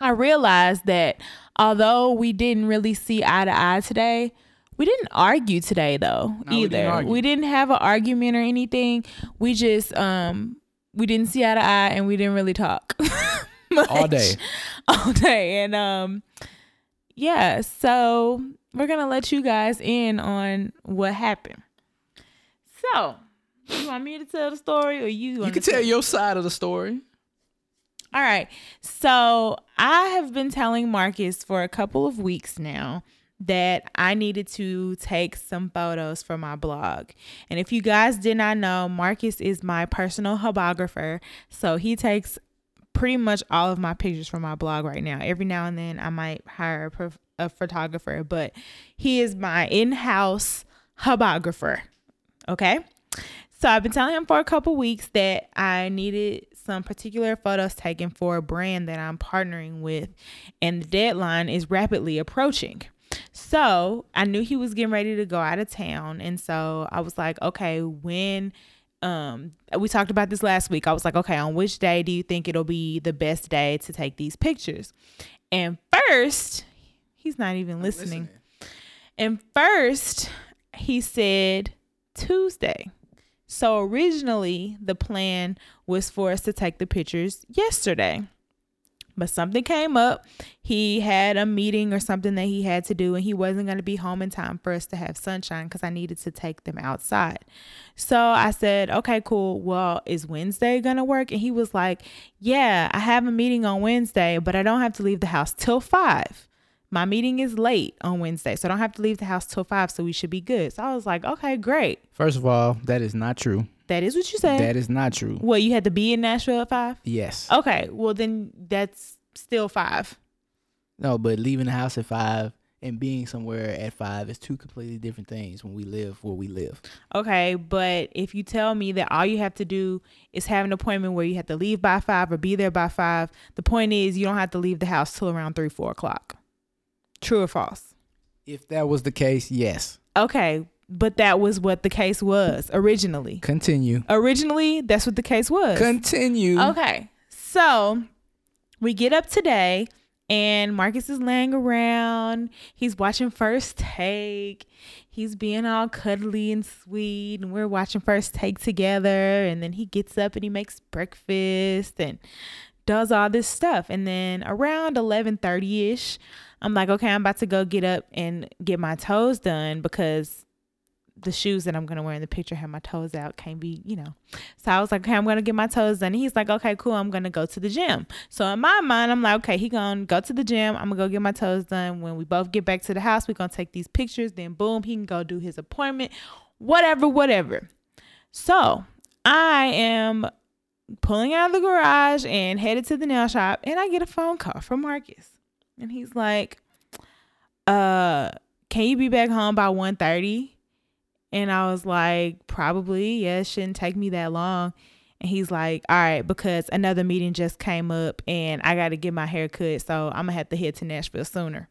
I realized that although we didn't really see eye to eye today, we didn't argue today though No, we either. didn't we didn't have an argument or anything. We just um we didn't see eye to eye and we didn't really talk. <laughs> All day. <laughs> All day. And um yeah, so we're gonna let you guys in on what happened. So you want me to tell the story or you You can to tell your side of the story. all right. So I have been telling Marcus for a couple of weeks now that I needed to take some photos for my blog. And if you guys did not know, Marcus is my personal hubographer. So he takes pretty much all of my pictures for my blog right now. Every now and then I might hire a, a photographer, but he is my in house hubographer. Okay. So I've been telling him for a couple weeks that I needed some particular photos taken for a brand that I'm partnering with, and the deadline is rapidly approaching. So I knew he was getting ready to go out of town, and so I was like, okay, when um we talked about this last week. I was like, okay, on which day do you think it'll be the best day to take these pictures? And first, he's not even listening. And first, he said Tuesday. So originally, the plan was for us to take the pictures yesterday. But something came up. He had a meeting or something that he had to do, and he wasn't going to be home in time for us to have sunshine because I needed to take them outside. So I said, okay, cool. Well, is Wednesday going to work? And he was like, yeah, I have a meeting on Wednesday, but I don't have to leave the house till five. My meeting is late on Wednesday, so I don't have to leave the house till five, so we should be good. So I was like, okay, great. First of all, that is not true. That is what you said. That is not true. Well, you had to be in Nashville at five? Yes. Okay, well, then that's still five. No, but leaving the house at five and being somewhere at five is two completely different things when we live where we live. Okay, but if you tell me that all you have to do is have an appointment where you have to leave by five or be there by five, the point is you don't have to leave the house till around three, four o'clock. True or false? If that was the case, yes. Okay, but that was what the case was originally. Continue. Originally, that's what the case was. Continue. Okay, so we get up today and Marcus is laying around. He's watching First Take. He's being all cuddly and sweet, and we're watching First Take together. And then he gets up and he makes breakfast and does all this stuff. And then around 11:30 ish, I'm like, okay, I'm about to go get up and get my toes done because the shoes that I'm gonna wear in the picture have my toes out. Can't be, you know. So I was like, okay, I'm gonna get my toes done. And he's like, okay, cool. I'm gonna go to the gym. So in my mind, I'm like, okay, he gonna go to the gym. I'm gonna go get my toes done. When we both get back to the house, we're gonna take these pictures. Then boom, he can go do his appointment. Whatever, whatever. So I am pulling out of the garage and headed to the nail shop, and I get a phone call from Marcus, and he's like, uh, can you be back home by 1.30? And I was like, probably, yeah, it shouldn't take me that long. And he's like, all right, because another meeting just came up and I got to get my hair cut. So I'm going to have to head to Nashville sooner.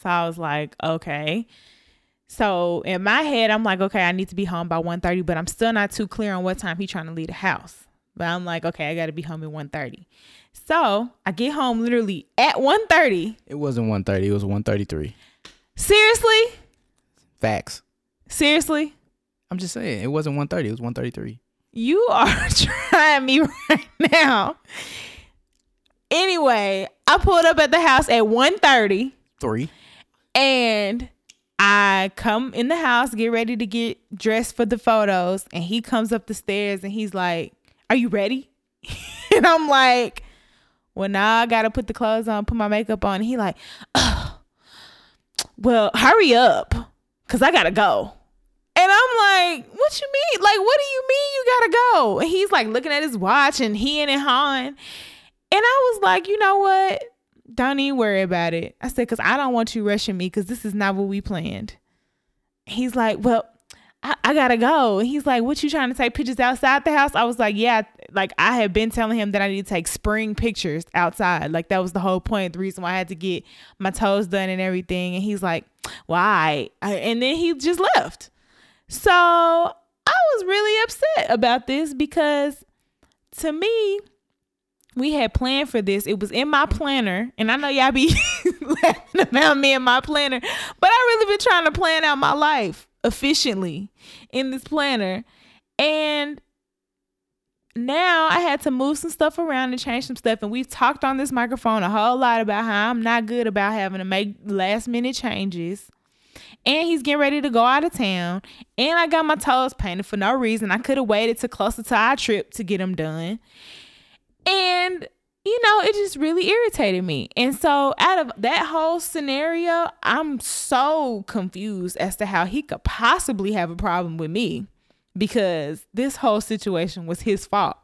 So I was like, okay. So in my head, I'm like, okay, I need to be home by 1.30, but I'm still not too clear on what time he's trying to leave the house. But I'm like, okay, I got to be home at 1.30. So I get home literally at 1.30. It wasn't 1.30. It was 1.33. Seriously? Facts. Seriously? I'm just saying. It wasn't 1.30. It was 1.33. You are <laughs> trying me right now. Anyway, I pulled up at the house at 1.30 Three. and I come in the house, get ready to get dressed for the photos, and he comes up the stairs and he's like, Are you ready? <laughs> and I'm like, Well, now I gotta put the clothes on, put my makeup on. And he like, oh, well, hurry up. Cause I gotta go. Like, what you mean? Like, what do you mean you gotta go? And he's like looking at his watch and he and hawing. And I was like, you know what? Don't even worry about it. I said, because I don't want you rushing me because this is not what we planned. He's like, well, I, I, gotta go. And he's like, what you trying to take pictures outside the house? I was like, yeah, like I had been telling him that I need to take spring pictures outside. Like that was the whole point, the reason why I had to get my toes done and everything. And he's like, why? And then he just left. So I was really upset about this because to me, we had planned for this. It was in my planner, and I know y'all be <laughs> laughing about me and my planner, but I really been trying to plan out my life efficiently in this planner. And now I had to move some stuff around and change some stuff. And we've talked on this microphone a whole lot about how I'm not good about having to make last minute changes and he's getting ready to go out of town. And I got my toes painted for no reason. I could have waited to closer to our trip to get them done. And you know, it just really irritated me. And so, out of that whole scenario, I'm so confused as to how he could possibly have a problem with me because this whole situation was his fault.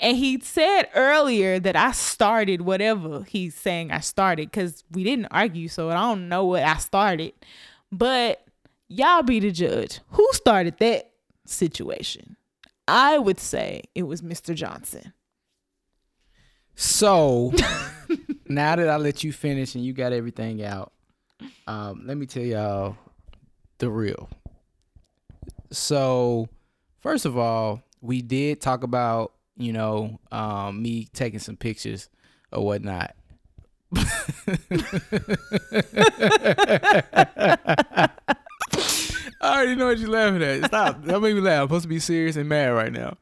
And he said earlier that I started whatever he's saying I started because we didn't argue. So, I don't know what I started. But y'all be the judge. Who started that situation? I would say it was Mr. Johnson. So <laughs> now that I let you finish and you got everything out, um, let me tell y'all the real. So, first of all, we did talk about, you know, um, me taking some pictures or whatnot. I already know what you're laughing at. Stop. That made me laugh. I'm supposed to be serious and mad right now.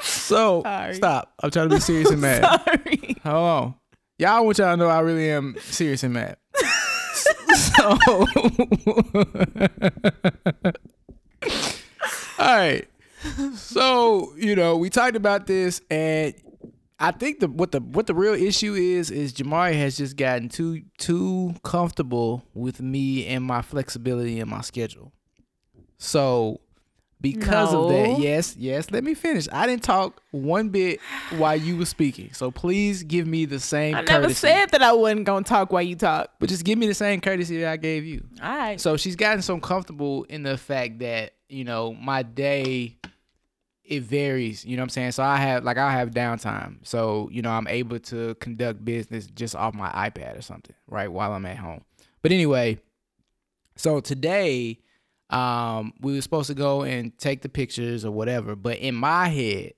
So Sorry. stop. I'm trying to be serious and mad. Sorry. Hold on. Y'all want y'all to know I really am serious and mad. so, <laughs> all right. So you know we talked about this, and I think the what the what the real issue is is Jamaria has just gotten too too comfortable with me and my flexibility and my schedule. So because of that, yes, yes, let me finish. I didn't talk one bit while you were speaking. So please give me the same I never courtesy. said that I wasn't gonna talk while you talk. but just give me the same courtesy that I gave you. All right. So she's gotten so comfortable in the fact that, you know, my day it varies, you know what I'm saying? So I have like I have downtime. So, you know, I'm able to conduct business just off my iPad or something, right? While I'm at home. But anyway, so today um we were supposed to go and take the pictures or whatever, but in my head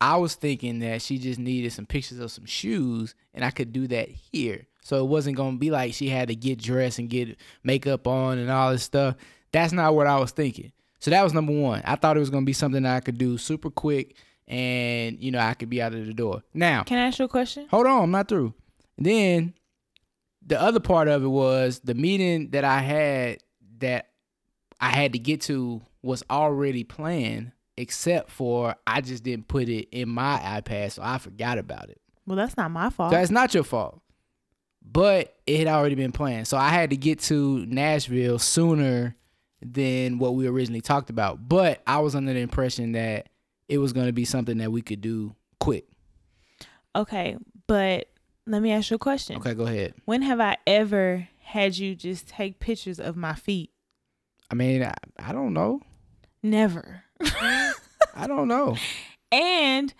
I was thinking that she just needed some pictures of some shoes and I could do that here. So it wasn't going to be like she had to get dressed and get makeup on and all this stuff. That's not what I was thinking. So that was number one. I thought it was going to be something that I could do super quick and, you know, I could be out of the door. Now, Can I ask you a question? hold on, I'm not through. then the other part of it was the meeting that I had that I had to get to was already planned, except for I just didn't put it in my iPad, so I forgot about it. Well, that's not my fault. So it's not your fault. But it had already been planned. So I had to get to Nashville sooner than what we originally talked about. But I was under the impression that it was going to be something that we could do quick. okay, but let me ask you a question. Okay, go ahead. When have I ever had you just take pictures of my feet? I mean, I, I don't know. Never. <laughs> I don't know. <laughs> And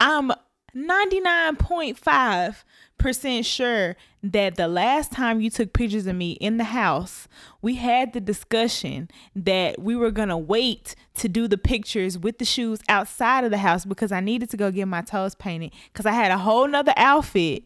I'm 99.5% sure that the last time you took pictures of me in the house, we had the discussion that we were going to wait to do the pictures with the shoes outside of the house because I needed to go get my toes painted because I had a whole nother outfit.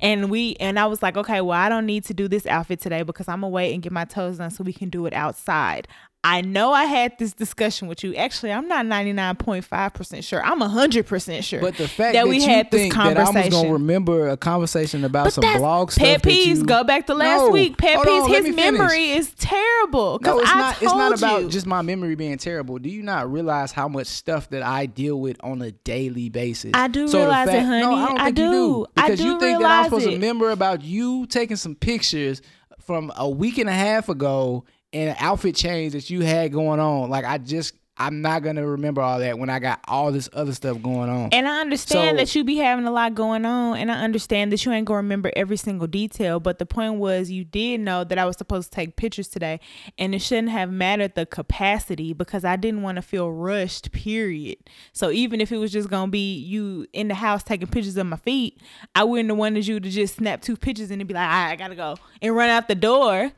And we and I was like, okay, well, I don't need to do this outfit today because I'm gonna wait and get my toes done so we can do it outside. I know I had this discussion with you. Actually, I'm not 99.5% sure. I'm 100% sure. But the fact that that, we had this conversation. that I was conversation. gonna remember a conversation about But some blog stuff pet peeves. you- Go back to last No, week. Pet peeves. His me memory is terrible. No, it's I not. It's not about you. just my memory being terrible. Do you not realize how much stuff that I deal with on a daily basis? I do So realize it, fact- No, honey. I don't I you do. do I because do you think that I'm supposed to it. remember about you taking some pictures from a week and a half ago and an outfit change that you had going on. Like I just, I'm not gonna remember all that when I got all this other stuff going on. And I understand So- that you be having a lot going on, and I understand that you ain't gonna remember every single detail. But the point was, you did know that I was supposed to take pictures today, and it shouldn't have mattered the capacity because I didn't want to feel rushed. Period. So even if it was just gonna be you in the house taking pictures of my feet, I wouldn't have wanted you to just snap two pictures and then be like, "All right, I gotta go and run out the door.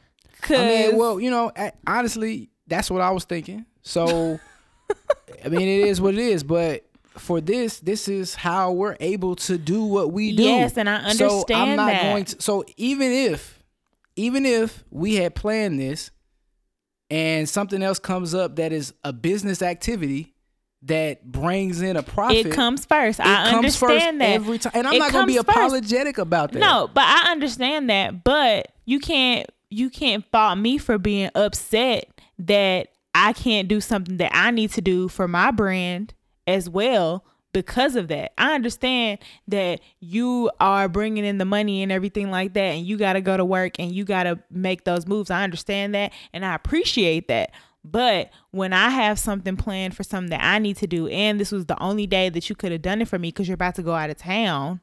Cause I mean, well, you know, honestly, that's what I was thinking. So, <laughs> I mean, it is what it is. But for this, this is how we're able to do what we do. Yes, and I understand So I'm not that. going to. So even if, even if we had planned this, and something else comes up that is a business activity that brings in a profit, it comes first. it I comes first understand that every time. And I'm It not going to be first. apologetic about that. No, but I understand that. But you can't you can't fault me for being upset that I can't do something that I need to do for my brand as well because of that. I understand that you are bringing in the money and everything like that and you got to go to work and you got to make those moves. I understand that and I appreciate that. But when I have something planned for something that I need to do and this was the only day that you could have done it for me cuz you're about to go out of town,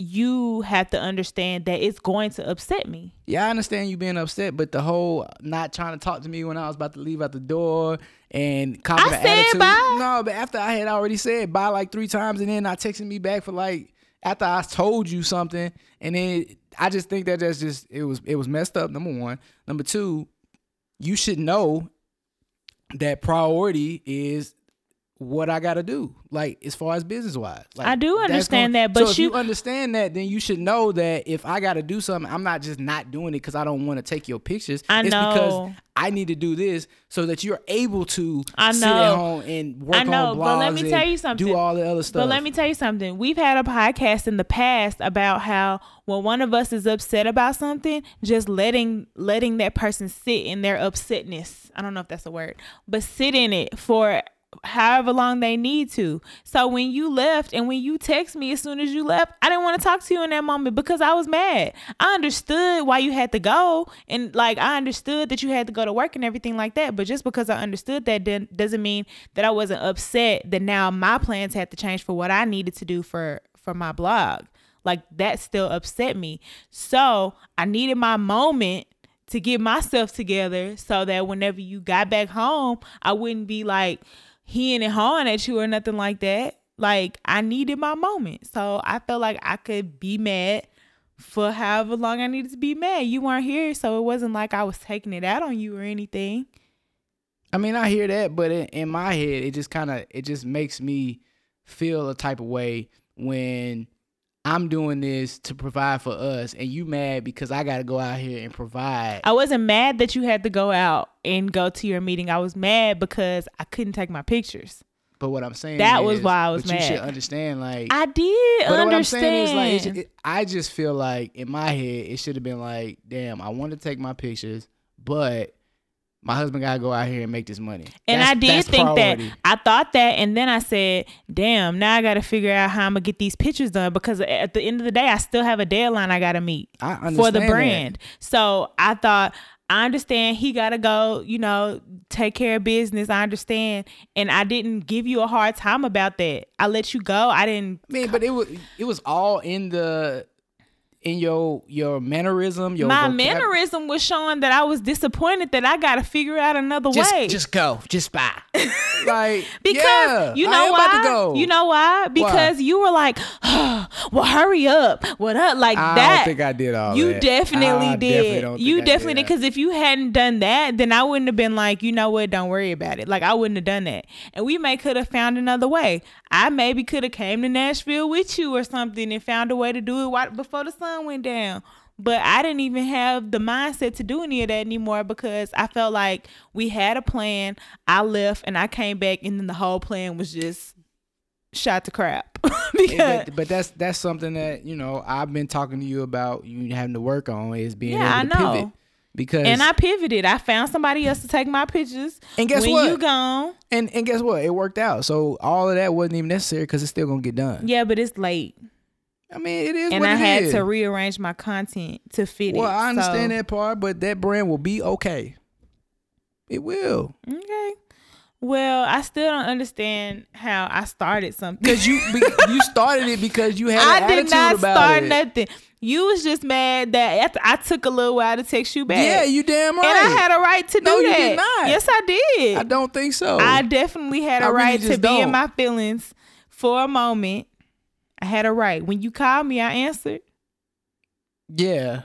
you have to understand that it's going to upset me. Yeah, I understand you being upset, but the whole not trying to talk to me when I was about to leave out the door and copy I the said attitude. bye. No, but after I had already said bye like three times, and then not texting me back for like after I told you something, and then I just think that that's just it was it was messed up. Number one, number two, you should know that priority is what I gotta do, like as far as business wise. Like, I do understand gonna- that, but so if you- you understand that, then you should know that if I gotta do something, I'm not just not doing it because I don't want to take your pictures. I it's know. because I need to do this so that you're able to I sit at know. home and work I know, on blogs but let me and tell you something. do all the other stuff. But let me tell you something. We've had a podcast in the past about how when one of us is upset about something, just letting letting that person sit in their upsetness. I don't know if that's a word, but sit in it for however long they need to. So when you left and when you text me as soon as you left, I didn't want to talk to you in that moment because I was mad. I understood why you had to go and like I understood that you had to go to work and everything like that, but just because I understood that doesn't mean that I wasn't upset that now my plans had to change for what I needed to do for for my blog. Like that still upset me. So, I needed my moment to get myself together so that whenever you got back home, I wouldn't be like heeing and hawing at you or nothing like that. Like I needed my moment. So I felt like I could be mad for however long I needed to be mad. You weren't here, so it wasn't like I was taking it out on you or anything. I mean, I hear that, but in, in my head, it just kind of it just makes me feel a type of way when I'm doing this to provide for us, and you mad because I got to go out here and provide. I wasn't mad that you had to go out and go to your meeting. I was mad because I couldn't take my pictures. But what I'm saying That was why I was but You should understand, like, I did but understand. what I'm saying is, like, it, I just feel like in my head, it should have been like, damn, I want to take my pictures, but my husband got to go out here and make this money. And That's- I did think priority. that. I thought that, and then I said, "Damn, now I got to figure out how I'm gonna get these pictures done because at the end of the day, I still have a deadline I got to meet I for the that. brand." So I thought, I understand he got to go, you know, take care of business. I understand, and I didn't give you a hard time about that. I let you go. I didn't. I mean, but it was it was all in the in your your mannerism. Your My vocab- mannerism was showing that I was disappointed that I got to figure out another Just way. just go, just buy. <laughs> like Because yeah, you I know am why? about to go. You know why? Because you were like, <sighs> "Well, hurry up! What up?" Like I that. don't think I did all you that. definitely I did. definitely don't think you I definitely did did. Because if you hadn't done that, then I wouldn't have been like, you know what? Don't worry about it. Like I wouldn't have done that, and we may could have found another way. I maybe could have came to Nashville with you or something and found a way to do it right before the sun went down. But I didn't even have the mindset to do any of that anymore because I felt like we had a plan. I left and I came back, and then the whole plan was just shot to crap. <laughs> Yeah, but, but that's that's something that you know I've been talking to you about. You having to work on is being Yeah, able I to know. pivot because and I pivoted. I found somebody else to take my pictures. And guess when what? you gone, and and guess what? It worked out. So all of that wasn't even necessary because it's still gonna get done. yeah, but it's late, I mean, it is and I had is. to rearrange my content to fit it. Well, I understand so- that part, but that brand will be okay. It will. Okay. Well, I still don't understand how I started something. Because you be, you <laughs> started it because you had I did not about start it. nothing. You was just mad that I took a little while to text you back. Yeah, you damn right. and I had a right to do No, you that. did not. Yes, I did. I don't think so. I definitely had I a really right to just be in my feelings for a moment. I had a right. When you called me, I answered. yeah,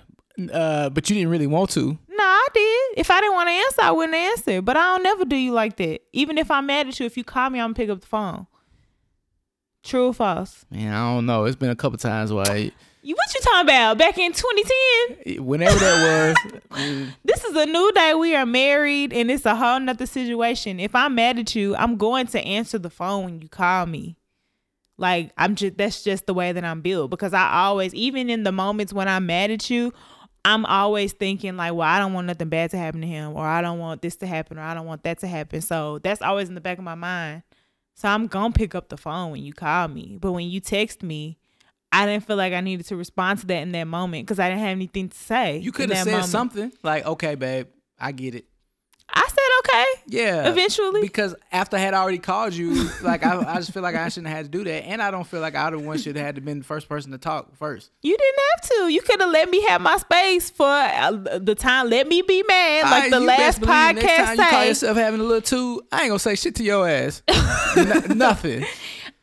uh, but you didn't really want to. No, I did. If I didn't want to answer, I wouldn't answer. But I don't never do you like that. Even if I'm mad at you, if you call me, I'm gonna pick up the phone. True or false? Man, I don't know. It's been a couple times where, You what you talking about? Back in 2010? Whenever that was, <laughs> <laughs> mm, This is a new day. We are married, and it's a whole nother situation. If I'm mad at you, I'm going to answer the phone when you call me. Like I'm just that's just the way that I'm built because I always, even in the moments when I'm mad at you, I'm always thinking like, well, I don't want nothing bad to happen to him, or I don't want this to happen, or I don't want that to happen. So that's always in the back of my mind. So I'm gonna pick up the phone when you call me, but when you text me, I didn't feel like I needed to respond to that in that moment because I didn't have anything to say. you could have said moment. something like, "Okay, babe, I get it." I said okay. Yeah, Eventually. because after I had already called you, like I, I just feel like I shouldn't have had to do that, and I don't feel like I the one should have had to been the first person to talk first. You didn't have to. You could have let me have my space for uh, the time. Let me be mad, like Alright, the last believe next podcast time you call yourself having a little too, I ain't gonna say shit to your ass. <laughs> Nothing.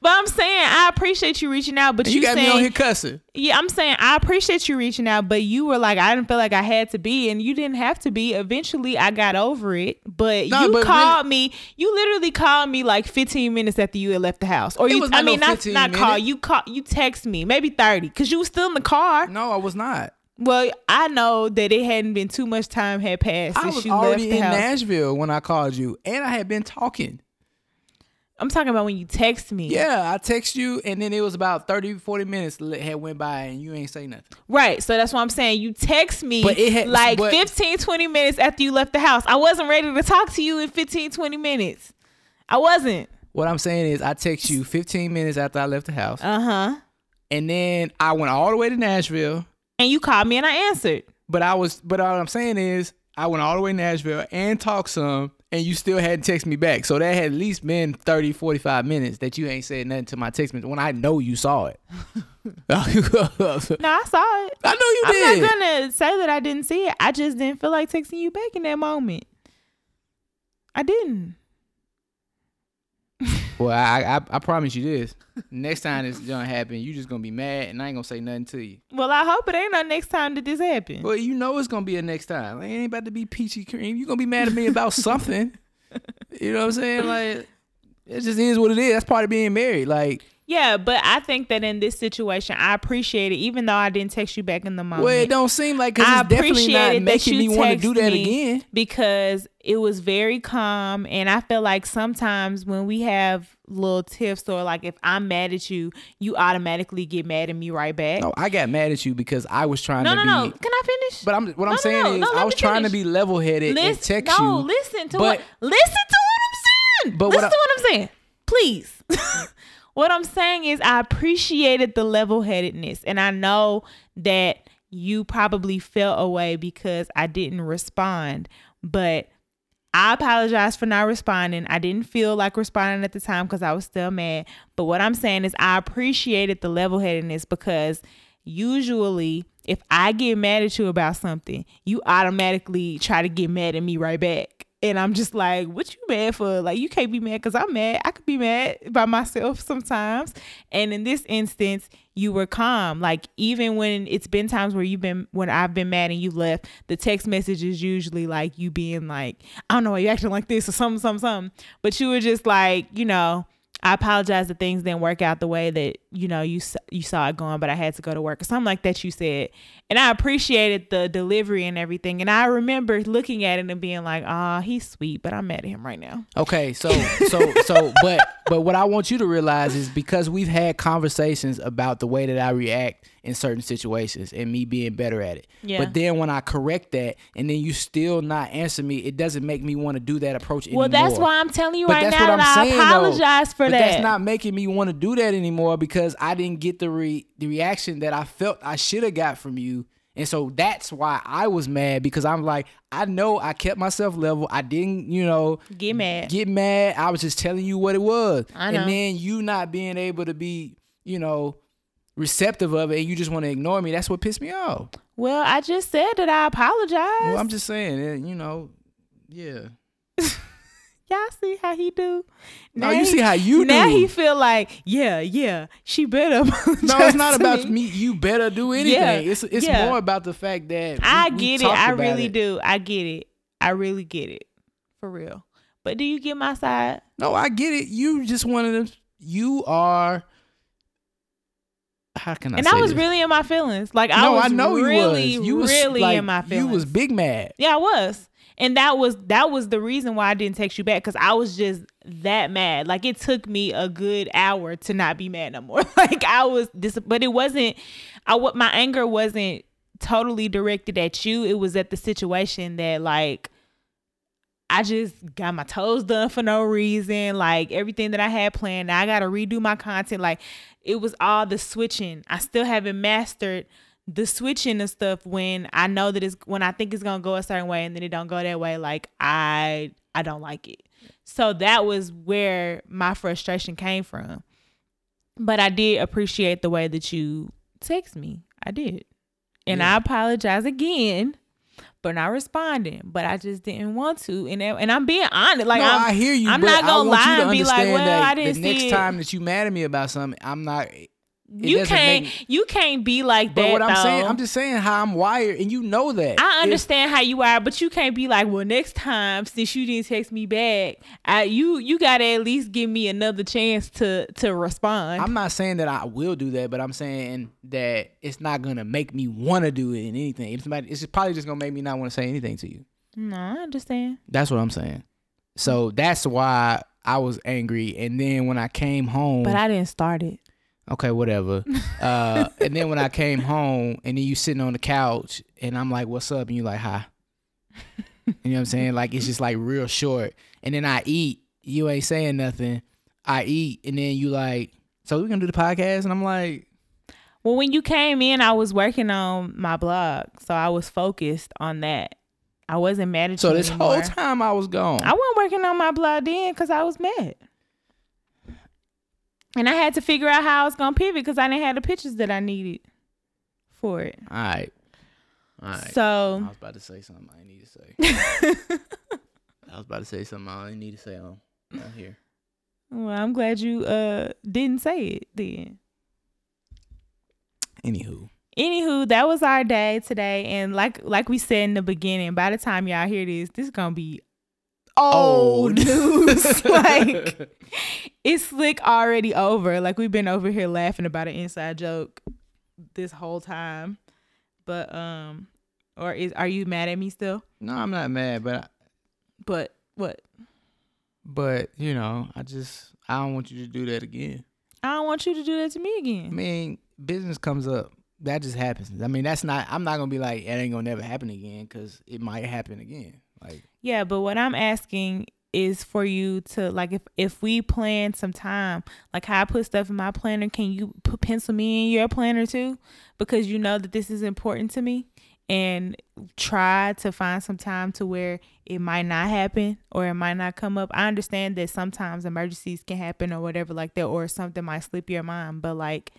But I'm saying I appreciate you reaching out. But you, you got saying me on here cussing. Yeah, I'm saying I appreciate you reaching out, but you were like, I didn't feel like I had to be, and you didn't have to be. Eventually, I got over it, but No, you but called me. You literally called me like 15 minutes after you had left the house, or you. I not no mean, not 15 not call. You call. You text me maybe 30 because you was still in the car. No, I was not. Well, I know that it hadn't been too much time had passed I since was you left already in house. Nashville when I called you, and I had been talking. I'm talking about when you text me. Yeah, I text you, and then it was about 30, 40 minutes that had went by, and you ain't say nothing. Right. So that's what I'm saying. You text me But it had- like but- 15, 20 minutes after you left the house. I wasn't ready to talk to you in 15, 20 minutes. I wasn't. What I'm saying is, I text you 15 minutes after I left the house, Uh huh. and then I went all the way to Nashville. And you called me and I answered. But I was, but all I'm saying is, I went all the way to Nashville and talked some, and you still hadn't texted me back. So that had at least been 30, 45 minutes that you ain't said nothing to my text message when I know you saw it. <laughs> No, I saw it. I know you I'm did. not gonna say that I didn't see it. I just didn't feel like texting you back in that moment. I didn't. Well, I, I I promise you this. Next time this gonna happen, you just gonna be mad, and I ain't gonna say nothing to you. Well, I hope it ain't no next time that this happens. Well, you know it's gonna be a next time. Like, it ain't about to be peachy cream. You gonna be mad at me about something. <laughs> You know what I'm saying? Like, it just is what it is. That's part of being married. Like, Yeah, but I think that in this situation, I appreciate it, even though I didn't text you back in the moment. well, it don't seem like I it's definitely not making me want to do that again. because it was very calm, and I feel like sometimes when we have little tiffs or like if I'm mad at you, you automatically get mad at me right back. No, I got mad at you because I was trying no, to no, be. no. Can I finish? But I'm what No, I'm no, saying no, is no, I was trying to be level headed and text no, you. listen to but- what listen to what I'm saying. But what listen I- to what I'm saying, please. <laughs> what I'm saying is I appreciated the level headedness, and I know that you probably felt away because I didn't respond, but. I apologize for not responding. I didn't feel like responding at the time because I was still mad. But what I'm saying is, I appreciated the level headedness because usually if I get mad at you about something, you automatically try to get mad at me right back. And I'm just like, what you mad for? Like, you can't be mad because I'm mad. I could be mad by myself sometimes. And in this instance, you were calm. Like, even when it's been times where you've been, when I've been mad and you left, the text message is usually like you being like, I don't know why you acting like this or something, something, something. But you were just like, you know, I apologize that things didn't work out the way that you know you you saw it going, but I had to go to work or something like that. You said, and I appreciated the delivery and everything. And I remember looking at it and being like, "Ah, he's sweet," but I'm mad at him right now. Okay, so so so but but what I want you to realize is because we've had conversations about the way that I react in certain situations and me being better at it. Yeah. But then when I correct that and then you still not answer me, it doesn't make me want to do that approach anymore. Well, that's why I'm telling you But right now that I'm I saying, though. apologize for but that. that's not making me want to do that anymore because I didn't get the re- the reaction that I felt I should have got from you. And so that's why I was mad because I'm like, I know I kept myself level. I didn't, you know, Get mad. Get mad. I was just telling you what it was. I know. And then you not being able to be, you know, receptive of it and you just want to ignore me. That's what pissed me off. well, I just said that I apologize. Well, I'm just saying, eh, you know, yeah. <laughs> Y'all see how he do? Oh, no, you see how you now do. Now he feel like, yeah, yeah, she better. <laughs> No, it's not about me. You better do anything. Yeah, It's it's yeah. more about the fact that I we- we get it. I really it. do. I get it. I really get it. For real. But do you get my side? No, I get it. You just one of them. You are. How can I? and I was this? really in my feelings. Like I no, was I know really, you was. You was really like, in my feelings. You was big mad. Yeah, I was. And that was that was the reason why I didn't text you back because I was just that mad. Like it took me a good hour to not be mad no more. <laughs> like I was dis- but it wasn't I what my anger wasn't totally directed at you. It was at the situation that like I just got my toes done for no reason. Like everything that I had planned, I got to redo my content. Like it was all the switching. I still haven't mastered the switching and stuff when I know that it's when I think it's gonna go a certain way and then it don't go that way. Like I I don't like it. So that was where my frustration came from. But I did appreciate the way that you text me. I did. And I apologize again but not responding. But I just didn't want to, and and I'm being honest. Like no, I'm, I hear you. I'm not gonna lie and be like, well, that I didn't the next it. time that you mad at me about something, I'm not. You can't make- you can't be like But that. what I'm though. saying, I'm just saying how I'm wired, and you know that. I understand how you are, but you can't be like, well, next time since you didn't text me back, I you you gotta at least give me another chance to to respond. I'm not saying that I will do that, but I'm saying that it's not gonna make me want to do it in anything. It's, not- it's probably just gonna make me not want to say anything to you. no, I understand. That's what I'm saying. So that's why I was angry, and then when I came home, But I didn't start it. Okay, whatever. <laughs> uh, and then when I came home, and then you sitting on the couch, and I'm like, "What's up?" and you like, "Hi." you know what I'm saying? Like it's just like real short. And then I eat. You ain't saying nothing. I eat, and then you like, "So we gonna do the podcast?" And I'm like, Well, when you came in, I was working on my blog, so I was focused on that. I wasn't mad at "So you this anymore. whole time I was gone." I wasn't working on my blog then because I was mad. And I had to figure out how I was gonna pivot because I didn't have the pictures that I needed for it. All right. All right. So I was about to say something I need to say. <laughs> I was about to say something I didn't need to say on out here. well, I'm glad you uh didn't say it then. Anywho. Anywho, that was our day today, and like like we said in the beginning, by the time y'all hear this, this is gonna be old news. <laughs> like it's slick already over. Like we've been over here laughing about an inside joke this whole time. But um or is are you mad at me still? no, I'm not mad, but I, But what? but you know, I just I don't want you to do that again. I don't want you to do that to me again. I mean, business comes up. That just happens. I mean, that's not. I'm not gonna be like it ain't gonna never happen again because it might happen again. Like Yeah, but what I'm asking is for you to like if if we plan some time, like how I put stuff in my planner, can you put pencil me in your planner too? Because you know that this is important to me and try to find some time to where it might not happen or it might not come up. I understand that sometimes emergencies can happen or whatever like that or something might slip your mind, but like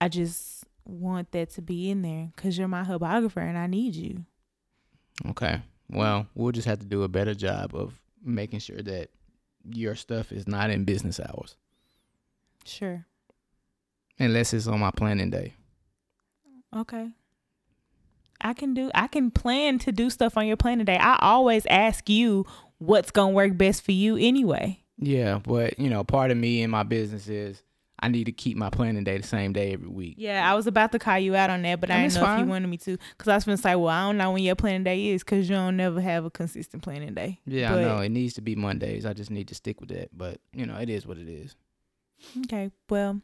I just want that to be in there cuz you're my hubographer and I need you. okay, well, we'll just have to do a better job of making sure that your stuff is not in business hours Sure. unless it's on my planning day. Okay. I can do I can plan to do stuff on your planning day. I always ask you what's gonna work best for you anyway. Yeah, but you know, part of me in my business is I need to keep my planning day the same day every week. Yeah, I was about to call you out on that, but I I didn't know if you wanted me to. Cause I was gonna say, well, I don't know when your planning day is, cause you don't never have a consistent planning day. Yeah, But- I know it needs to be Mondays. I just need to stick with that. But you know, it is what it is. Okay, well,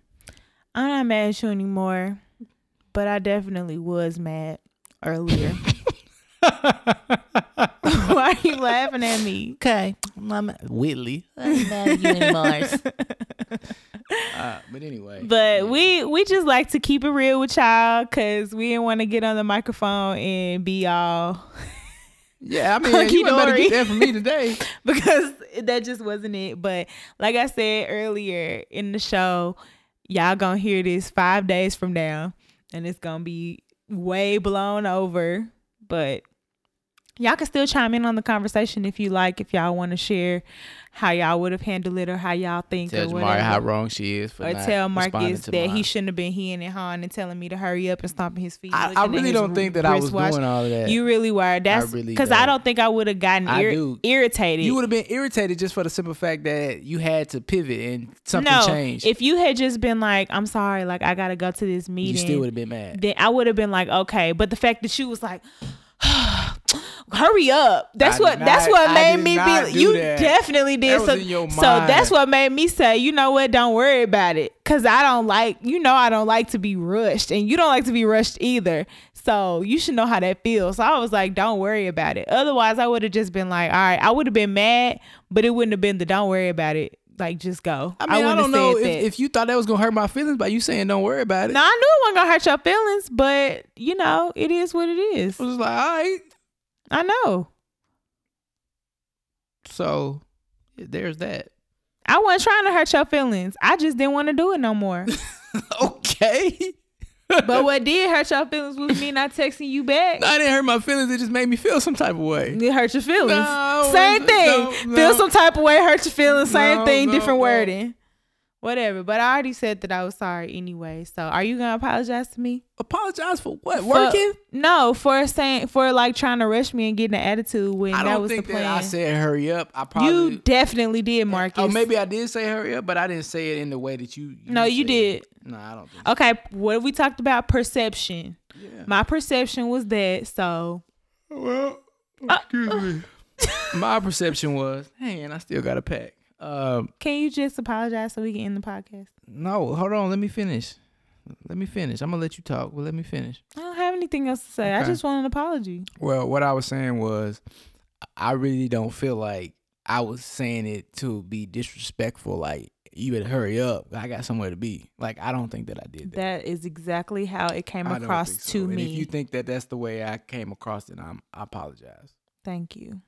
I'm not mad at you anymore, but I definitely was mad earlier. <laughs> <laughs> Why are you laughing at me? okay, I'm Whitley. I'm mad at you anymore. uh, but anyway, But yeah. we we just like to keep it real with y'all because we didn't want to get on the microphone and be all <laughs> yeah, I mean, hunky you better dory. get that from me today. <laughs> because that just wasn't it. But like I said earlier in the show, y'all gonna hear this five days from now, and it's gonna be way blown over. But y'all can still chime in on the conversation if you like, if y'all want to share how y'all would have handled it or how y'all think Tell or Jamaria whatever. how wrong she is for or not tell Marcus that mine. he shouldn't have been he and hawing and telling me to hurry up and stomping his feet. I, I really don't think that I was wristwatch. doing all of that. You really were. That's really because I don't. don't think I would have gotten ir- do. irritated. you would have been irritated just for the simple fact that you had to pivot and something no, changed. if you had just been like, "I'm sorry, like I gotta go to this meeting," you still would have been mad. then I would have been like, "Okay." But the fact that you was like. <sighs> Hurry up! That's I what. that's what I made me be. You that. definitely did. That so, so that's what made me say, you know what? Don't worry about it, cause I don't like. You know, I don't like to be rushed, and you don't like to be rushed either. So you should know how that feels. So I was like, don't worry about it. Otherwise, I would have just been like, all right, I would have been mad, but it wouldn't have been the don't worry about it. Like just go. I mean, I, wouldn't don't know if, if you thought that was gonna hurt my feelings by you saying don't worry about it. No, I knew it wasn't gonna hurt your feelings, but you know, it is what it is. I was like, all right. I know. So there's that. I wasn't trying to hurt your feelings. I just didn't want to do it no more. <laughs> okay. but what did hurt your feelings was me not texting you back. I didn't hurt my feelings. It just made me feel some type of way. It hurt your feelings. No, Same thing. no, Feel some type of way, hurt your feelings. Same No, thing, no, different no. wording. Whatever. But I already said that I was sorry anyway. So are you gonna apologize to me? Apologize for what? For- Working? No, for saying for like trying to rush me and getting an attitude when I that don't was think the plan. that I said hurry up. I probably you definitely did, Marcus. Oh, maybe I did say hurry up, but I didn't say it in the way that you. No, you did. it. No, I don't think. So. Okay, what have we talked about? Perception. Yeah. My perception was that. So Well, Uh, excuse me. <laughs> My perception was, man, I still got a pack. Um, can you just apologize so we can end the podcast? no, hold on. Let me finish. Let me finish. I'm gonna let you talk, but let me finish. I don't have anything else to say. I just want an apology. Well, what I was saying was, I really don't feel like I was saying it to be disrespectful. Like you better hurry up. I got somewhere to be. Like I don't think that I did that. That is exactly how it came I don't across think so. to And me. if you think that that's the way I came across, then I'm, I apologize. Thank you.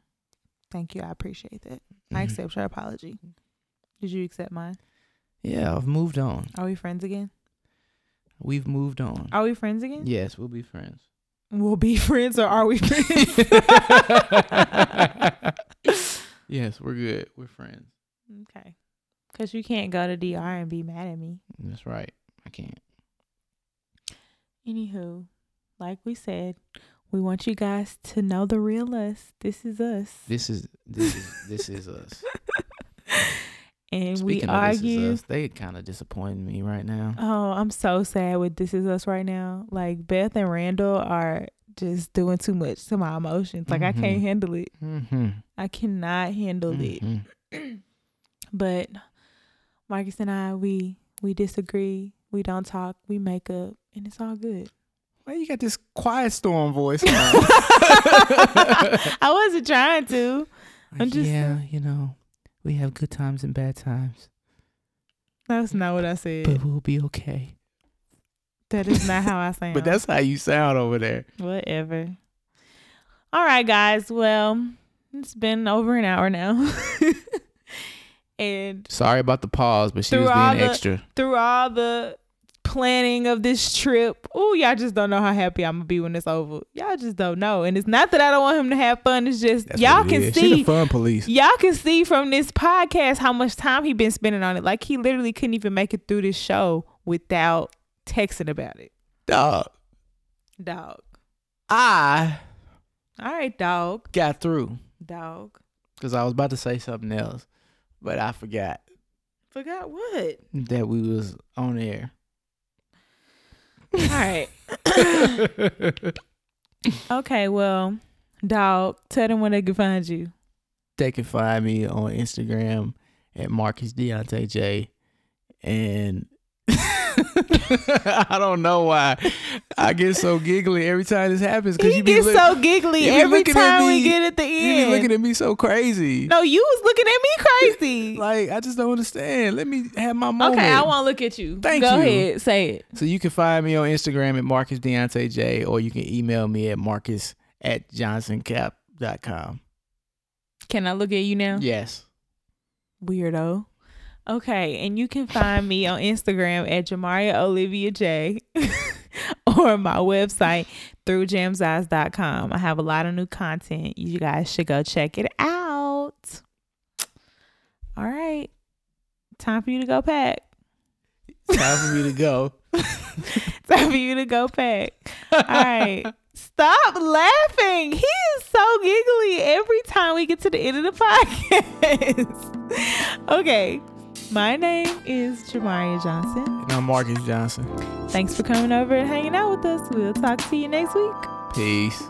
Thank you. I appreciate that. I Mhm. accept your apology. Did you accept mine? Yeah, I've moved on. Are we friends again? We've moved on. Are we friends again? Yes, we'll be friends. We'll be friends or are we <laughs> friends? <laughs> yes, we're good. We're friends. okay. Because you can't go to DR and be mad at me. That's right. I can't. Anywho, like we said, we want you guys to know the real us. This is us. This is this is this is us. <laughs> and Speaking we argue. us, they kind of disappointing me right now. Oh, I'm so sad with This Is Us right now. Like Beth and Randall are just doing too much to my emotions. Like I can't handle it. Mm-hmm. I cannot handle it. <clears throat> But Marcus and I, we we disagree. We don't talk. We make up, and it's all good. Why you got this quiet storm voice? <laughs> I wasn't trying to. I'm just- yeah, you know, we have good times and bad times, That's not what I said. but we'll be okay. that is not how I <laughs> sound. But that's how you sound over there. Whatever. All right, guys. Well, it's been over an hour now. <laughs> and Sorry about the pause, but she was being the- extra. through all the planning of this trip, oh, y'all just don't know how happy I'm gonna be when it's over. Y'all just don't know. And it's not that I don't want him to have fun. It's just That's y'all it can is. See. fun police. Y'all can see from this podcast how much time he been spending on it. Like he literally couldn't even make it through this show without texting about it. Dog, Dog. I All right, dog. got through Dog. because I was about to say something else, but I forgot Forgot what? that we was on air. All right. <coughs> Okay, well, dog, tell them where they can find you. they can find me on Instagram at Marcus Deontay J. And <laughs> I don't know why I get so giggly every time this happens. He you be, gets look, so giggly every time we get at the end. you be looking at me so crazy. no, you was looking at me crazy. <laughs> Like I just don't understand. Let me have my moment. okay, I want to look at you. Thank Go you. ahead, say it. So you can find me on Instagram at Marcus Deontay J, or you can email me at Marcus at JohnsonCap.com. Can I look at you now? Yes. Weirdo. Okay, and you can find me on Instagram at Jamaria Olivia J <laughs> or my website through jamseyes.com. I have a lot of new content. You guys should go check it out. All right. Time for you to go pack. Time for me to go. <laughs> <laughs> Time for you to go pack. All right. Stop laughing. He is so giggly every time we get to the end of the podcast. okay. My name is Jamaria Johnson. And I'm Marcus Johnson. Thanks for coming over and hanging out with us. We'll talk to you next week. Peace.